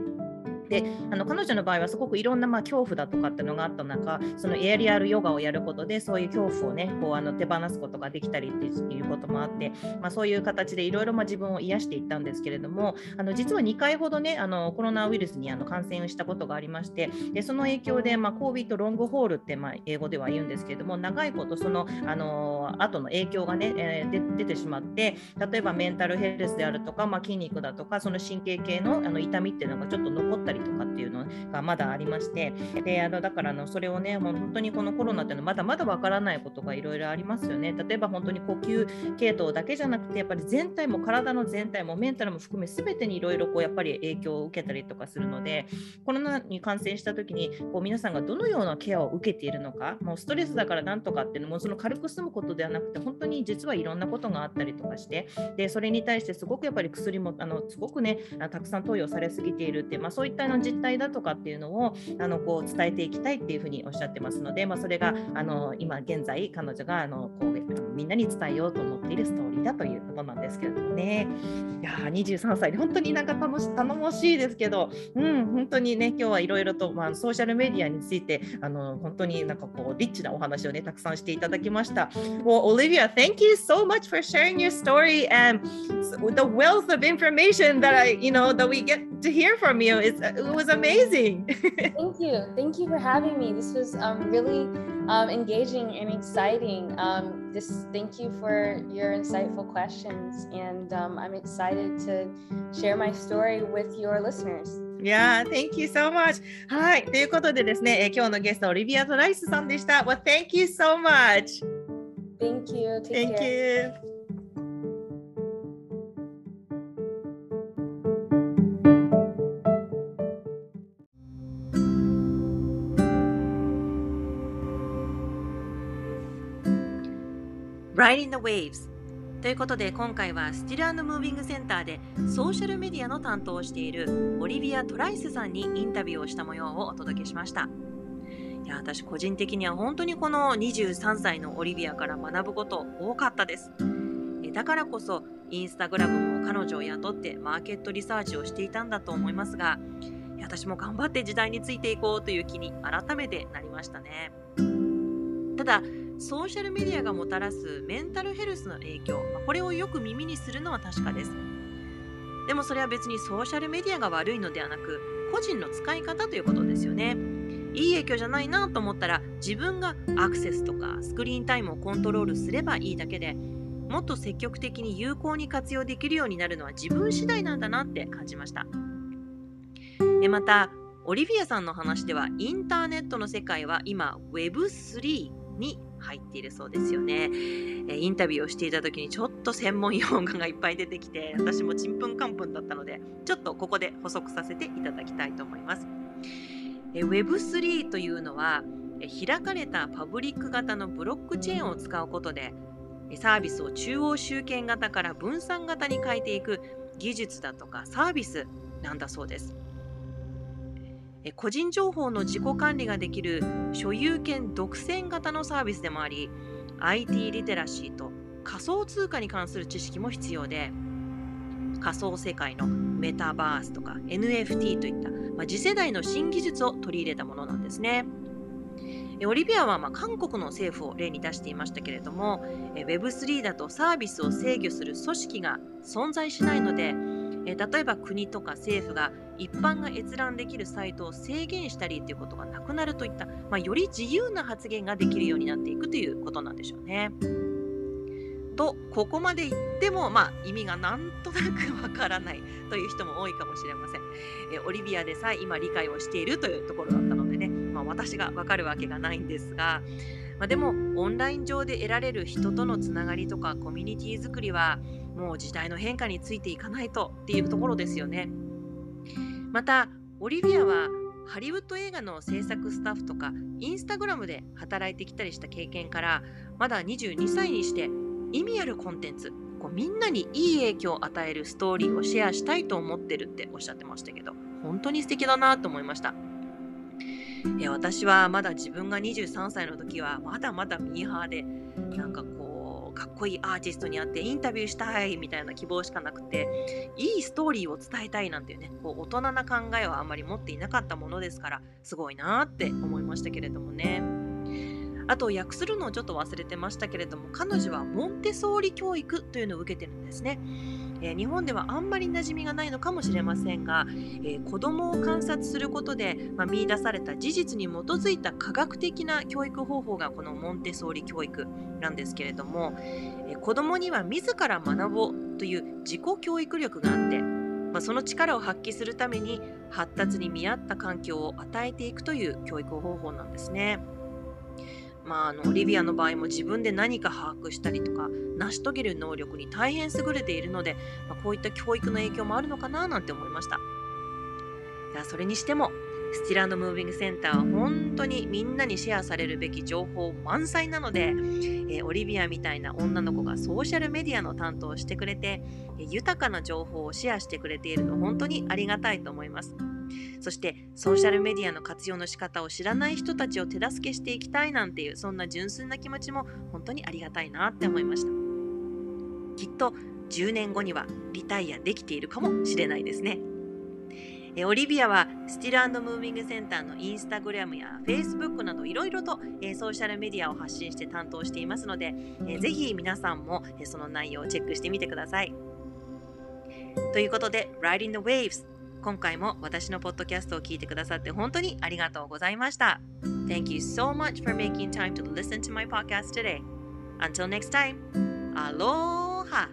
であの彼女の場合はすごくいろんなまあ恐怖だとかっていうのがあった中そのエアリアルヨガをやることでそういう恐怖をねこうあの手放すことができたりっていうこともあって、まあ、そういう形でいろいろまあ自分を癒していったんですけれどもあの実は2回ほどねあのコロナウイルスにあの感染をしたことがありましてでその影響で、まあ、COVID ロングホールってまあ英語では言うんですけれども長いことそのあの後の影響がね、えーで出てしまって例えばメンタルヘルスであるとか、まあ、筋肉だとかその神経系のあの痛みっていうのがちょっと残ったりとかっていうのがまだありましてであのだからあのそれをねもう本当にこのコロナっていうのはまだまだわからないことがいろいろありますよね。例えば本当に呼吸系統だけじゃなくてやっぱり全体も体の全体もメンタルも含め全てにいろいろこうやっぱり影響を受けたりとかするのでコロナに感染した時にこう皆さんがどのようなケアを受けているのかもうストレスだからなんとかっていうのもその軽く済むことではなくて本当に実はいろんなことがあったりとかしてでそれに対してすごくやっぱり薬もあのすごくねたくさん投与されすぎているっていう、まあ、そういったの実態だとかっていうのをあのこう伝えていきたいっていうふうにおっしゃってますので、まあ、それがあの今現在彼女があのこうみんなに伝えようと思っているストーリーだということなんですけれどもねいや23歳で本当になんか楽し頼もしいですけど、うん、本当にね今日はいろいろと、まあ、ソーシャルメディアについてあの本当になんかこうリッチなお話をねたくさんしていただきました。Well, Olivia, thank you so much for sharing your story and the wealth of information that I, you know, that we get to hear from you. It's, it was amazing. Thank you. Thank you for having me. This was um, really um, engaging and exciting. Um, this, thank you for your insightful questions. And um, I'm excited to share my story with your listeners. Yeah, thank you so much. はい、ということでですね、えー今日のゲスト、オリビア・トライスさんでした。Well, thank you so much. Thank you. Take Thank care. you. Riding the Waves ということで今回はスティルムービングセンターでソーシャルメディアの担当をしているオリビア・トライスさんにインタビューをした模様をお届けしました。いや私個人的には本当にこの23歳のオリビアから学ぶこと多かったです。だからこそインスタグラムも彼女を雇ってマーケットリサーチをしていたんだと思いますが私も頑張って時代についていこうという気に改めてなりましたね。ただソーシャルメディアがもたらすメンタルヘルスの影響。これをよく耳にするのは確かです。でもそれは別にソーシャルメディアが悪いのではなく個人の使い方ということですよね。いい影響じゃないなと思ったら自分がアクセスとかスクリーンタイムをコントロールすればいいだけでもっと積極的に有効に活用できるようになるのは自分次第なんだなって感じました。えまたオリビアさんの話ではインターネットの世界は今 Web3 に入っているそうですよね。えインタビューをしていた時にちょっと専門用語がいっぱい出てきて 私もちんぷんかんぷんだったのでちょっとここで補足させていただきたいと思います。え Web3 というのは開かれたパブリック型のブロックチェーンを使うことでサービスを中央集権型から分散型に変えていく技術だとかサービスなんだそうです。個人情報の自己管理ができる所有権独占型のサービスでもあり IT リテラシーと仮想通貨に関する知識も必要で仮想世界のメタバースとか NFT といった、まあ、次世代の新技術を取り入れたものなんですね。オリビアはま韓国の政府を例に出していましたけれども Web3 だとサービスを制御する組織が存在しないのでえ例えば国とか政府が一般が閲覧できるサイトを制限したりということがなくなるといった、まあ、より自由な発言ができるようになっていくということなんでしょうね。とここまで言っても、まあ、意味がなんとなくわからないという人も多いかもしれません。えオリビアでさえ今理解をしているというところだったのでね、まあ、私がわかるわけがないんですが、まあ、でもオンライン上で得られる人とのつながりとかコミュニティ作りはもう時代の変化についていかないとっていうところですよね。またオリビアはハリウッド映画の制作スタッフとかインスタグラムで働いてきたりした経験からまだ22歳にして意味あるコンテンツこうみんなにいい影響を与えるストーリーをシェアしたいと思ってるっておっしゃってましたけど本当に素敵だなと思いました。え私はまだ自分が23歳の時はまだまだミーハーでなんかこうかっこいいアーティストに会ってインタビューしたいみたいな希望しかなくていいストーリーを伝えたいなんていうねこう大人な考えはあんまり持っていなかったものですからすごいなって思いましたけれどもね。あと訳するのをちょっと忘れてましたけれども彼女はモンテソーリ教育というのを受けてるんですね。えー、日本ではあんまり馴染みがないのかもしれませんが、えー、子どもを観察することで、まあ、見出された事実に基づいた科学的な教育方法がこのモンテソーリ教育なんですけれども、えー、子どもには自ら学ぼうという自己教育力があって、まあ、その力を発揮するために発達に見合った環境を与えていくという教育方法なんですね。まあ、あのオリビアの場合も自分で何か把握したりとか成し遂げる能力に大変優れているので、まあ、こういった教育の影響もあるのかななんて思いました。いやそれにしてもスティランドムービングセンターは本当にみんなにシェアされるべき情報満載なので、えー、オリビアみたいな女の子がソーシャルメディアの担当をしてくれて豊かな情報をシェアしてくれているの本当にありがたいと思います。そしてソーシャルメディアの活用の仕方を知らない人たちを手助けしていきたいなんていうそんな純粋な気持ちも本当にありがたいなって思いました。きっと10年後にはリタイアできているかもしれないですね。えオリビアはスティルムービングセンターのインスタグラムやフェイスブックなどいろいろと、えソーシャルメディアを発信して担当していますので、えぜひ皆さんも、えその内容をチェックしてみてください。ということで、Riding the Waves 今回も私のポッドキャストを聞いてくださって本当にありがとうございました。Thank you so much for making time to listen to my podcast today. Until next time, aloha!